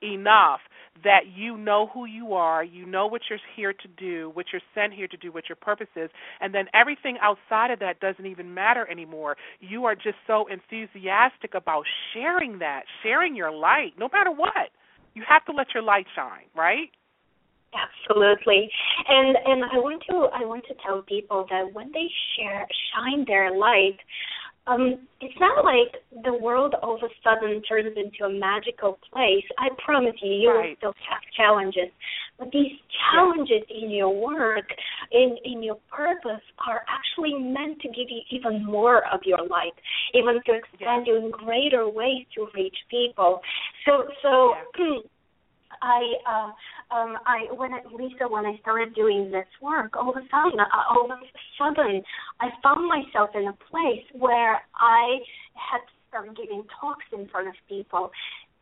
enough that you know who you are, you know what you're here to do, what you're sent here to do, what your purpose is, and then everything outside of that doesn't even matter anymore. You are just so enthusiastic about sharing that, sharing your light, no matter what. You have to let your light shine, right? Absolutely. And and I want to I want to tell people that when they share shine their light, um, it's not like the world all of a sudden turns into a magical place. I promise you, you right. will still have challenges, but these challenges yeah. in your work, in in your purpose, are actually meant to give you even more of your light, even to expand yeah. you in greater ways to reach people. So, so. Yeah. I uh, um, I when I, Lyse when I started doing this work, all of a sudden, uh, all of a sudden, I found myself in a place where I had to start giving talks in front of people.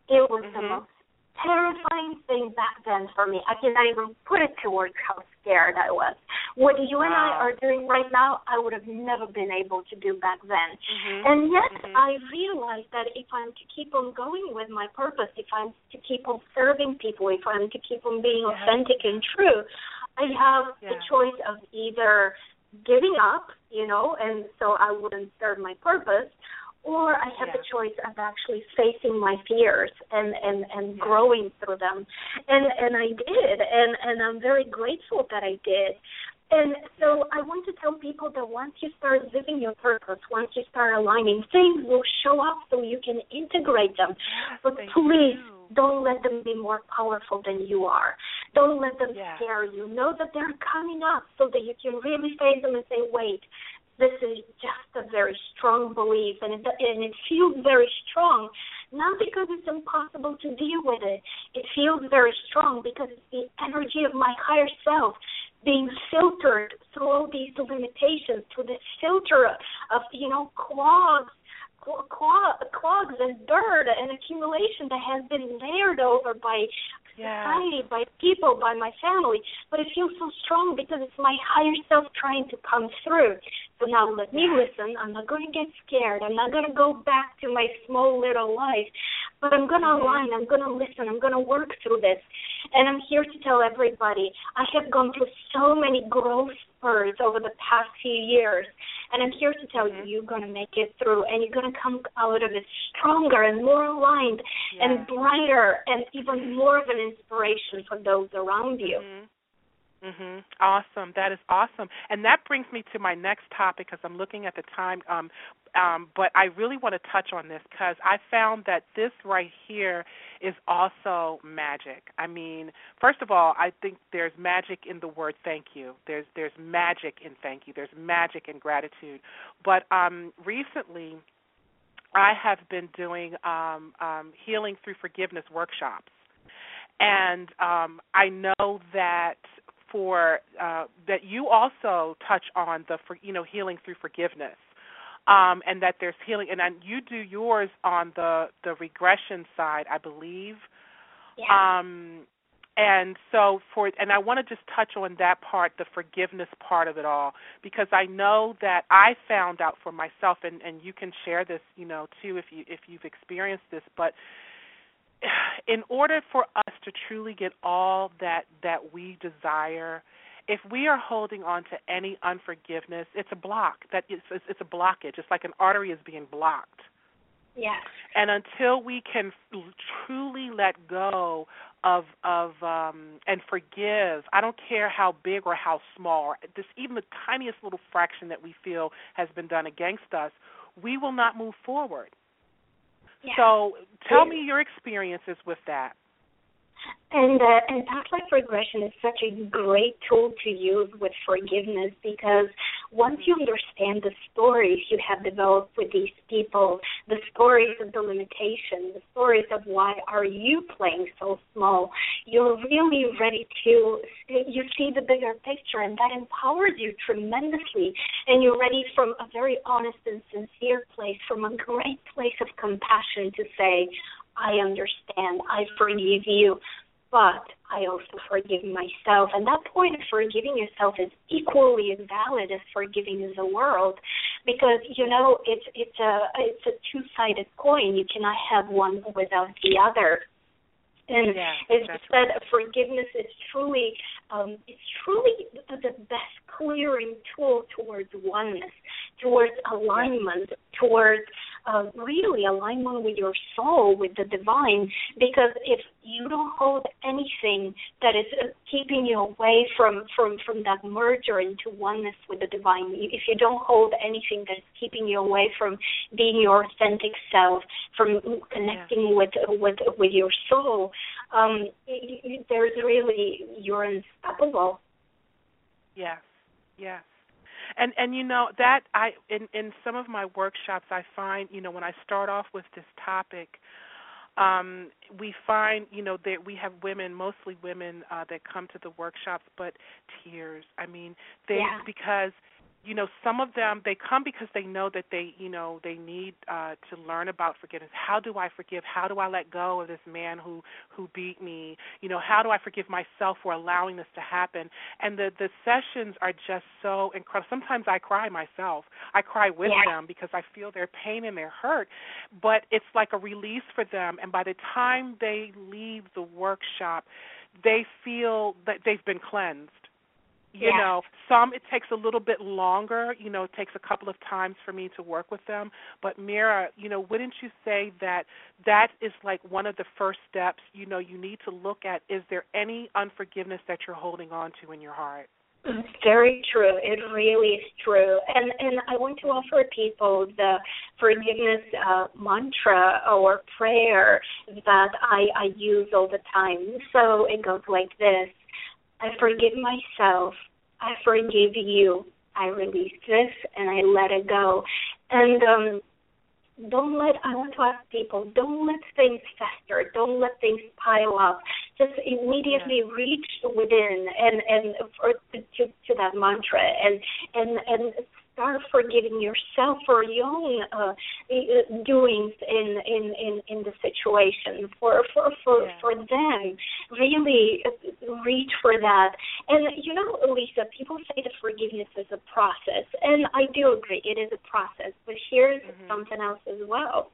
It was mm-hmm. the most terrifying thing back then for me. I cannot even put it to words how scared I was. What you and I are doing right now, I would have never been able to do back then. Mm-hmm. And yet, mm-hmm. I realized that if I'm to keep on going with my purpose, if I'm to keep on serving people, if I'm to keep on being yeah. authentic and true, I have yeah. the choice of either giving up, you know, and so I wouldn't serve my purpose, or I have yeah. the choice of actually facing my fears and and and growing through them, and and I did, and and I'm very grateful that I did. And so I want to tell people that once you start living your purpose, once you start aligning, things will show up so you can integrate them. Yes, but please don't let them be more powerful than you are. Don't let them yeah. scare you. Know that they're coming up so that you can really face them and say, wait, this is just a very strong belief, and it, and it feels very strong, not because it's impossible to deal with it. It feels very strong because it's the energy of my higher self being filtered through all these limitations, through the filter of, you know, clogs clogs and dirt and accumulation that has been layered over by yeah. society, by people, by my family. But it feels so strong because it's my higher self trying to come through. So now let me listen. I'm not going to get scared. I'm not going to go back to my small little life. But I'm going to mm-hmm. align. I'm going to listen. I'm going to work through this. And I'm here to tell everybody I have gone through so many growth spurs over the past few years. And I'm here to tell mm-hmm. you you're going to make it through and you're going to come out of it stronger and more aligned yeah. and brighter and even more of an inspiration for those around you. Mm-hmm. Mhm. Awesome. That is awesome. And that brings me to my next topic because I'm looking at the time. Um, um, but I really want to touch on this because I found that this right here is also magic. I mean, first of all, I think there's magic in the word thank you. There's there's magic in thank you. There's magic in gratitude. But um, recently, I have been doing um, um, healing through forgiveness workshops, and um, I know that for uh, that you also touch on the for, you know healing through forgiveness, um, and that there's healing, and, and you do yours on the the regression side, I believe. Yeah. Um, and so for and I want to just touch on that part, the forgiveness part of it all, because I know that I found out for myself, and and you can share this, you know, too if you if you've experienced this, but in order for us to truly get all that that we desire, if we are holding on to any unforgiveness, it's a block. That it's it's a blockage. It's like an artery is being blocked. Yes. And until we can truly let go of of um and forgive, I don't care how big or how small, this even the tiniest little fraction that we feel has been done against us, we will not move forward. Yeah. So tell me your experiences with that. And uh, and past life regression is such a great tool to use with forgiveness because once you understand the stories you have developed with these people, the stories of the limitation, the stories of why are you playing so small, you're really ready to you see the bigger picture and that empowers you tremendously. And you're ready from a very honest and sincere place, from a great place of compassion to say, I understand, I forgive you, but I also forgive myself. And that point of forgiving yourself is equally as valid as forgiving the world, because you know it's it's a it's a two sided coin. You cannot have one without the other. And yeah, as you said, right. forgiveness is truly um, it's truly the, the best clearing tool towards oneness, towards alignment, towards uh, really alignment with your soul, with the divine. Because if you don't hold anything that is uh, keeping you away from from from that merger into oneness with the divine, if you don't hold anything that is keeping you away from being your authentic self, from connecting yeah. with with with your soul, um, there's really you're unstoppable. Yes, yes and and you know that i in in some of my workshops i find you know when i start off with this topic um we find you know that we have women mostly women uh that come to the workshops but tears i mean they yeah. because you know some of them they come because they know that they you know they need uh to learn about forgiveness. How do i forgive? How do i let go of this man who who beat me? You know how do i forgive myself for allowing this to happen? And the the sessions are just so incredible. Sometimes i cry myself. I cry with yeah. them because i feel their pain and their hurt. But it's like a release for them. And by the time they leave the workshop they feel that they've been cleansed you yeah. know some it takes a little bit longer you know it takes a couple of times for me to work with them but mira you know wouldn't you say that that is like one of the first steps you know you need to look at is there any unforgiveness that you're holding on to in your heart very true. It really is true. And and I want to offer people the forgiveness uh, mantra or prayer that I, I use all the time. So it goes like this. I forgive myself. I forgive you. I release this and I let it go. And um don't let I want to ask people, don't let things fester, don't let things pile up. Just immediately yeah. reach within and and for, to to that mantra and and and start forgiving yourself for your own uh, doings in in in in the situation. For for for yeah. for them really reach for that. And you know Lyse people say that forgiveness is a process. And I do agree it is a process. But here's mm-hmm. something else as well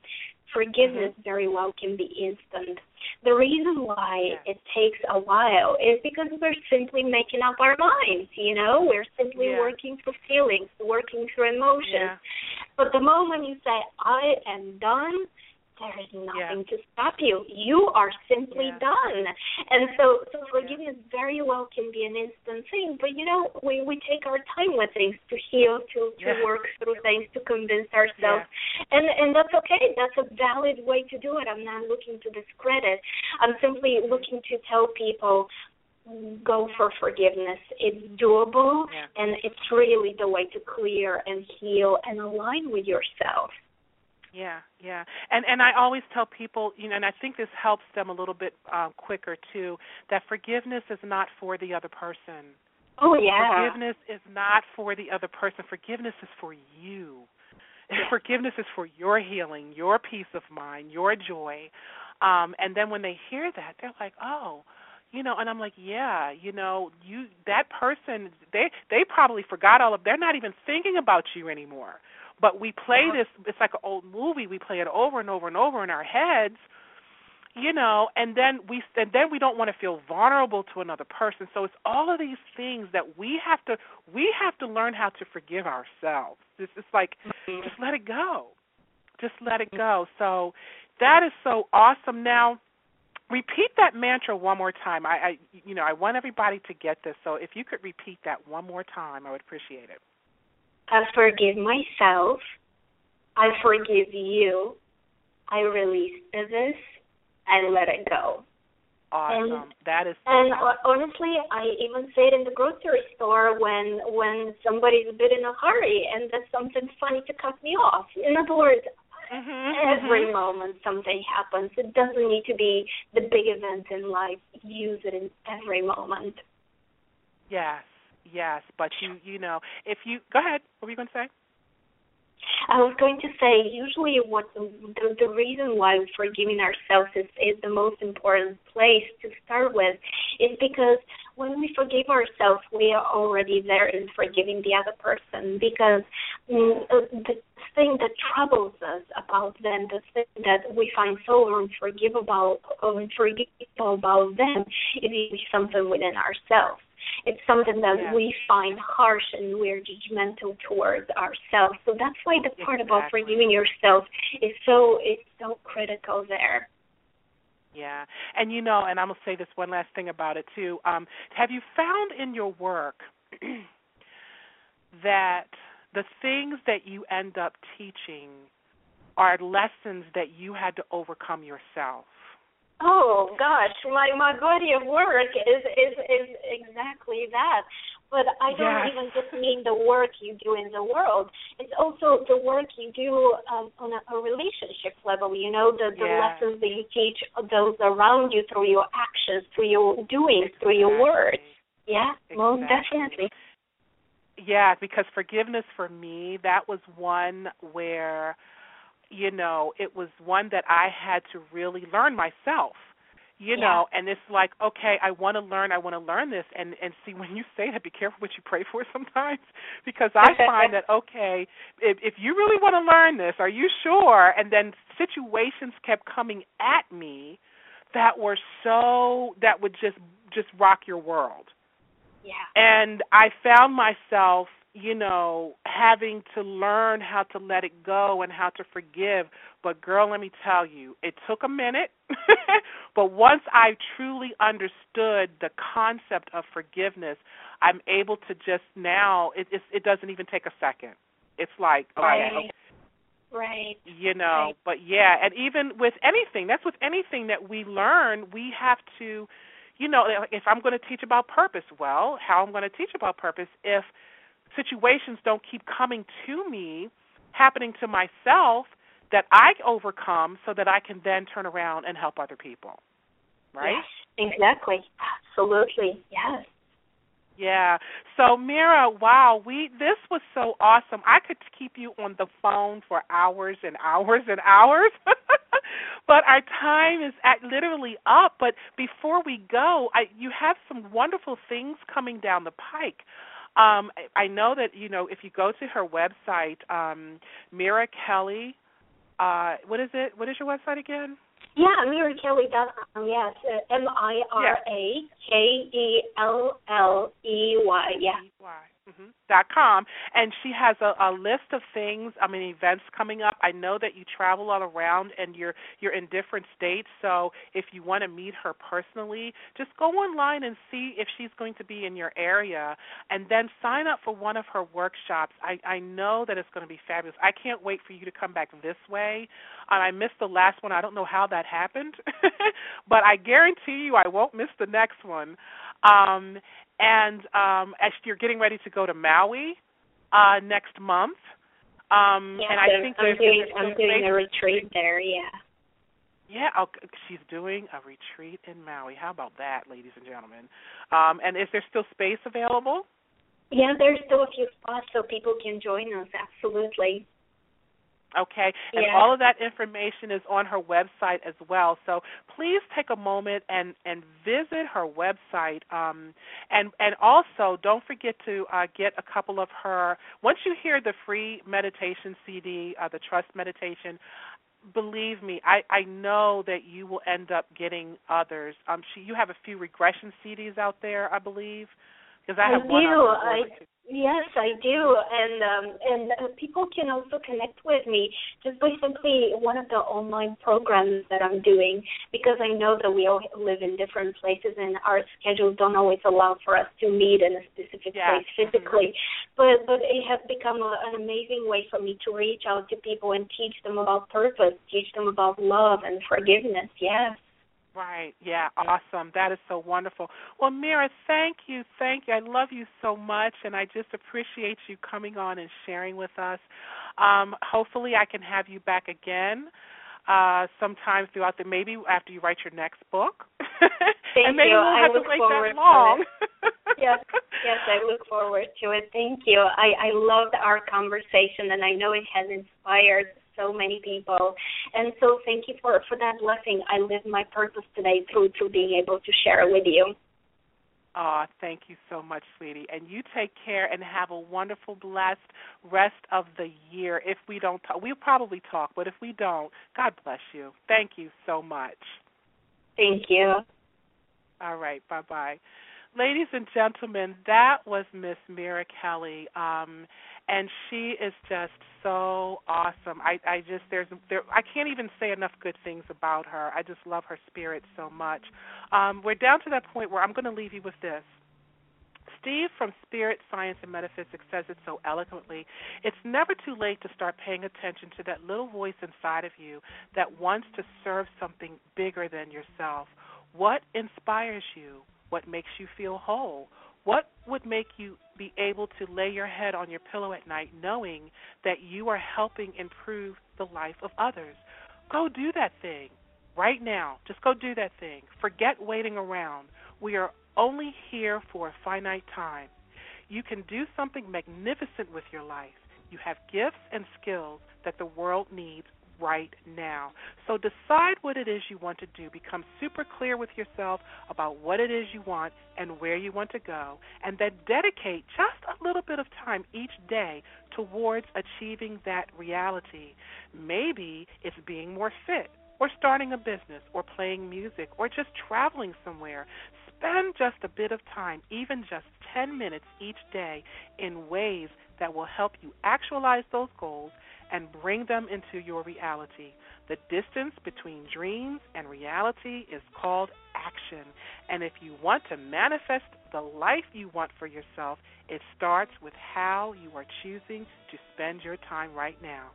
forgiveness mm-hmm. very well can be instant the reason why yeah. it takes a while is because we're simply making up our minds, you know? We're simply yeah. working through feelings, working through emotions. Yeah. But the moment you say, I am done, there is nothing yeah. to stop you. You are simply yeah. done. And so so forgiveness yeah. very well can be an instant thing. But you know, we, we take our time with things to heal, to, to work through things, to convince ourselves. And and that's okay. That's a valid way to do it. I'm not looking to discredit. I'm simply looking to tell people go for forgiveness. It's doable and it's really the way to clear and heal and align with yourself. Yeah, yeah, and and I always tell people, you know, and I think this helps them a little bit um, quicker too. That forgiveness is not for the other person. Oh yeah. Forgiveness is not for the other person. Forgiveness is for you. Yeah. Forgiveness is for your healing, your peace of mind, your joy. Um, and then when they hear that, they're like, oh, you know and i'm like yeah you know you that person they they probably forgot all of they're not even thinking about you anymore but we play this it's like an old movie we play it over and over and over in our heads you know and then we and then we don't want to feel vulnerable to another person. So it's all of these things that we have to we have to learn how to forgive ourselves. It's just like mm-hmm. just let it go. Just let it go. So that is so awesome. Now repeat that mantra one more time. I i you know i want everybody to get this. So if you could repeat that one more time i would appreciate it I forgive myself. I forgive you. I release this and let it go. Awesome. And, that is. And honestly, I even say it in the grocery store when when somebody's a bit in a hurry and there's something funny to cut me off. In other words, mm-hmm, every mm-hmm. moment something happens. It doesn't need to be the big event in life. Use it in every moment. Yes, yes, but you you know if you go ahead, what were you going to say? I was going to say, usually, what the, the reason why forgiving ourselves is, is the most important place to start with is because when we forgive ourselves, we are already there in forgiving the other person. Because mm, uh, the thing that troubles us about them, the thing that we find so unforgivable, unforgivable about them, is something within ourselves. It's something that yeah. we find harsh and we're judgmental towards ourselves. So that's why the part exactly. about forgiving yourself is so is so critical there. Yeah, and you know, and I'm gonna say this one last thing about it too. Um, have you found in your work that the things that you end up teaching are lessons that you had to overcome yourself? Oh gosh, my my body of work is is is exactly that. But I don't yes. even just mean the work you do in the world. It's also the work you do um, on a, a relationship level. You know, the the yes. lessons that you teach those around you through your actions, through your doing, exactly. through your words. Yeah, exactly. most definitely. Yeah, because forgiveness for me, that was one where, you know, it was one that I had to really learn myself you Yeah. know and it's like okay i want to learn i want to learn this and and see when you say that be careful what you pray for sometimes because i find that okay if if you really want to learn this are you sure and then situations kept coming at me that were so that would just just rock your world Yeah. and i found myself you know having to learn how to let it go and how to forgive but girl let me tell you it took a minute but once i truly understood the concept of forgiveness i'm able to just now it it, it doesn't even take a second it's like Right. okay, Right. you know Right. but yeah and even with anything that's with anything that we learn we have to you know if i'm going to teach about purpose well how i'm going to teach about purpose if situations don't keep coming to me happening to myself that i overcome so that i can then turn around and help other people right Yes, exactly. Absolutely. Yes. Yeah. So Mira, wow, we this was so awesome. I could keep you on the phone for hours and hours and hours. but our time is at literally up, but before we go, I you have some wonderful things coming down the pike. Um I, I know that, you know, if you go to her website, um Mira Kelley uh what is it? What is your website again? Yeah, Mira Kelley. MiraKelley.com. Yes, uh, M I R A K E L L E Y. Yeah. Dot com, and she has a, a list of things. I mean, events coming up. I know that you travel all around, and you're you're in different states. So if you want to meet her personally, just go online and see if she's going to be in your area, and then sign up for one of her workshops. I I know that it's going to be fabulous. I can't wait for you to come back this way. Um, I missed the last one. I don't know how that happened, but I guarantee you I won't miss the next one. Um, and um, as you're getting ready to go to Maui uh, next month, um, Yeah, and I think I'm there's, doing I'm doing a retreat there. Yeah. Yeah, oh, she's doing a retreat in Maui. How about that, ladies and gentlemen? Um, and is there still space available? Yeah, there's still a few spots so people can join us. Absolutely. Okay, and Yeah. all of that information is on her website as well. So please take a moment and and visit her website. Um, and and also don't forget to uh, get a couple of her. Once you hear the free meditation CD, uh, the Trust Meditation, believe me, I I know that you will end up getting others. Um, she you have a few regression CDs out there, I believe, because I have one. do. I yes, I do, and um, and uh, people can also connect with me just by simply one of the online programs that I'm doing because I know that we all live in different places and our schedules don't always allow for us to meet in a specific Yes. place physically. But but it has become a, an amazing way for me to reach out to people and teach them about purpose, teach them about love and forgiveness. Yes. Right. Yeah. Awesome. That is so wonderful. Well, Mira, thank you. Thank you. I love you so much, and I just appreciate you coming on and sharing with us. Um, hopefully, I can have you back again uh, sometime throughout the maybe after you write your next book. Thank and maybe you. we won't I look to wait forward that to long. yes, yes, I look forward to it. Thank you. I, I loved our conversation, and I know it has inspired so many people. And so, thank you for for that blessing. I live my purpose today through through being able to share it with you. Aw, thank you so much, sweetie. And you take care and have a wonderful, blessed rest of the year. If we don't talk, we'll probably talk, but if we don't, God bless you. Thank you so much. Thank you. All right, bye bye. ladies and gentlemen, that was Miss Mira Kelley. Um, and she is just so awesome. I I just there's there I can't even say enough good things about her. I just love her spirit so much. Um, we're down to that point where I'm going to leave you with this. Steve from Spirit Science and Metaphysics says it so eloquently. It's never too late to start paying attention to that little voice inside of you that wants to serve something bigger than yourself. What inspires you? What makes you feel whole? What would make you be able to lay your head on your pillow at night knowing that you are helping improve the life of others? Go do that thing right now. Just go do that thing. Forget waiting around. We are only here for a finite time. You can do something magnificent with your life. You have gifts and skills that the world needs right now. So decide what it is you want to do. Become super clear with yourself about what it is you want and where you want to go. And then dedicate just a little bit of time each day towards achieving that reality. Maybe it's being more fit. Or starting a business, or playing music, or just traveling somewhere. Spend just a bit of time, even just 10 minutes each day, in ways that will help you actualize those goals and bring them into your reality. The distance between dreams and reality is called action. And if you want to manifest the life you want for yourself, it starts with how you are choosing to spend your time right now.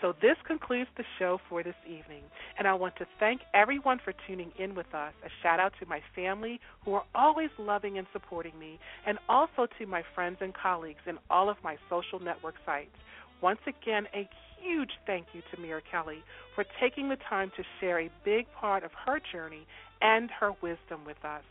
So, this concludes the show for this evening, and I want to thank everyone for tuning in with us. A shout out to my family who are always loving and supporting me, and also to my friends and colleagues in all of my social network sites. Once again, a huge thank you to Mira Kelley for taking the time to share a big part of her journey and her wisdom with us.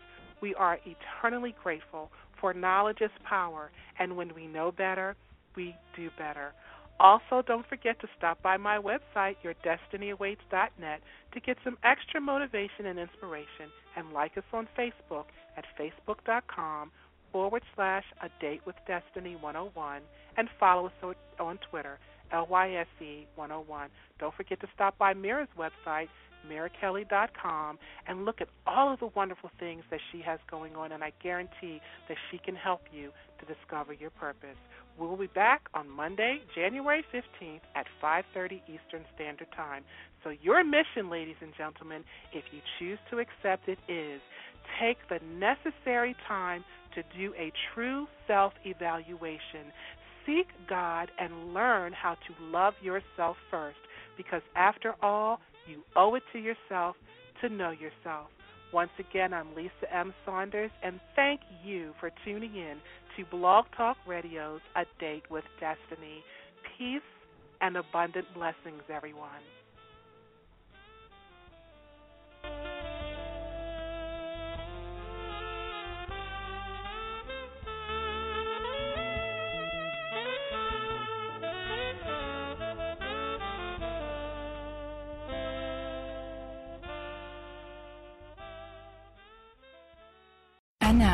We are eternally grateful for knowledge is power, and when we know better, we do better. Also, don't forget to stop by my website, yourdestinyawaits.net, to get some extra motivation and inspiration, and like us on Facebook at facebook.com forward slash a date with destiny 101 and follow us on Twitter, LYSE 101. Don't forget to stop by Mira's website, mirakelley.com, and look at all of the wonderful things that she has going on, and I guarantee that she can help you to discover your purpose. We will be back on Monday, January 15th at 5:30 Eastern Standard Time. So your mission, ladies and gentlemen, if you choose to accept it is take the necessary time to do a true self-evaluation. Seek God and learn how to love yourself first because after all, you owe it to yourself to know yourself. Once again, I'm Lyse M. Saunders, and thank you for tuning in to Blog Talk Radio's A Date with Destiny. Peace and abundant blessings, everyone.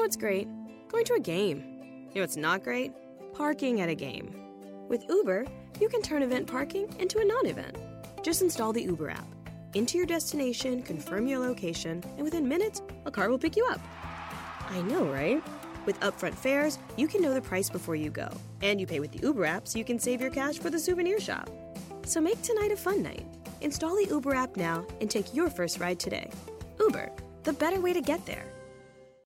Know what's great? Going to a game. You know what's not great? Parking at a game. With Uber, you can turn event parking into a non event. Just install the Uber app. Enter your destination, confirm your location, and within minutes, a car will pick you up. I know, right? With upfront fares, you can know the price before you go. And you pay with the Uber app so you can save your cash for the souvenir shop. So make tonight a fun night. Install the Uber app now and take your first ride today. Uber, the better way to get there.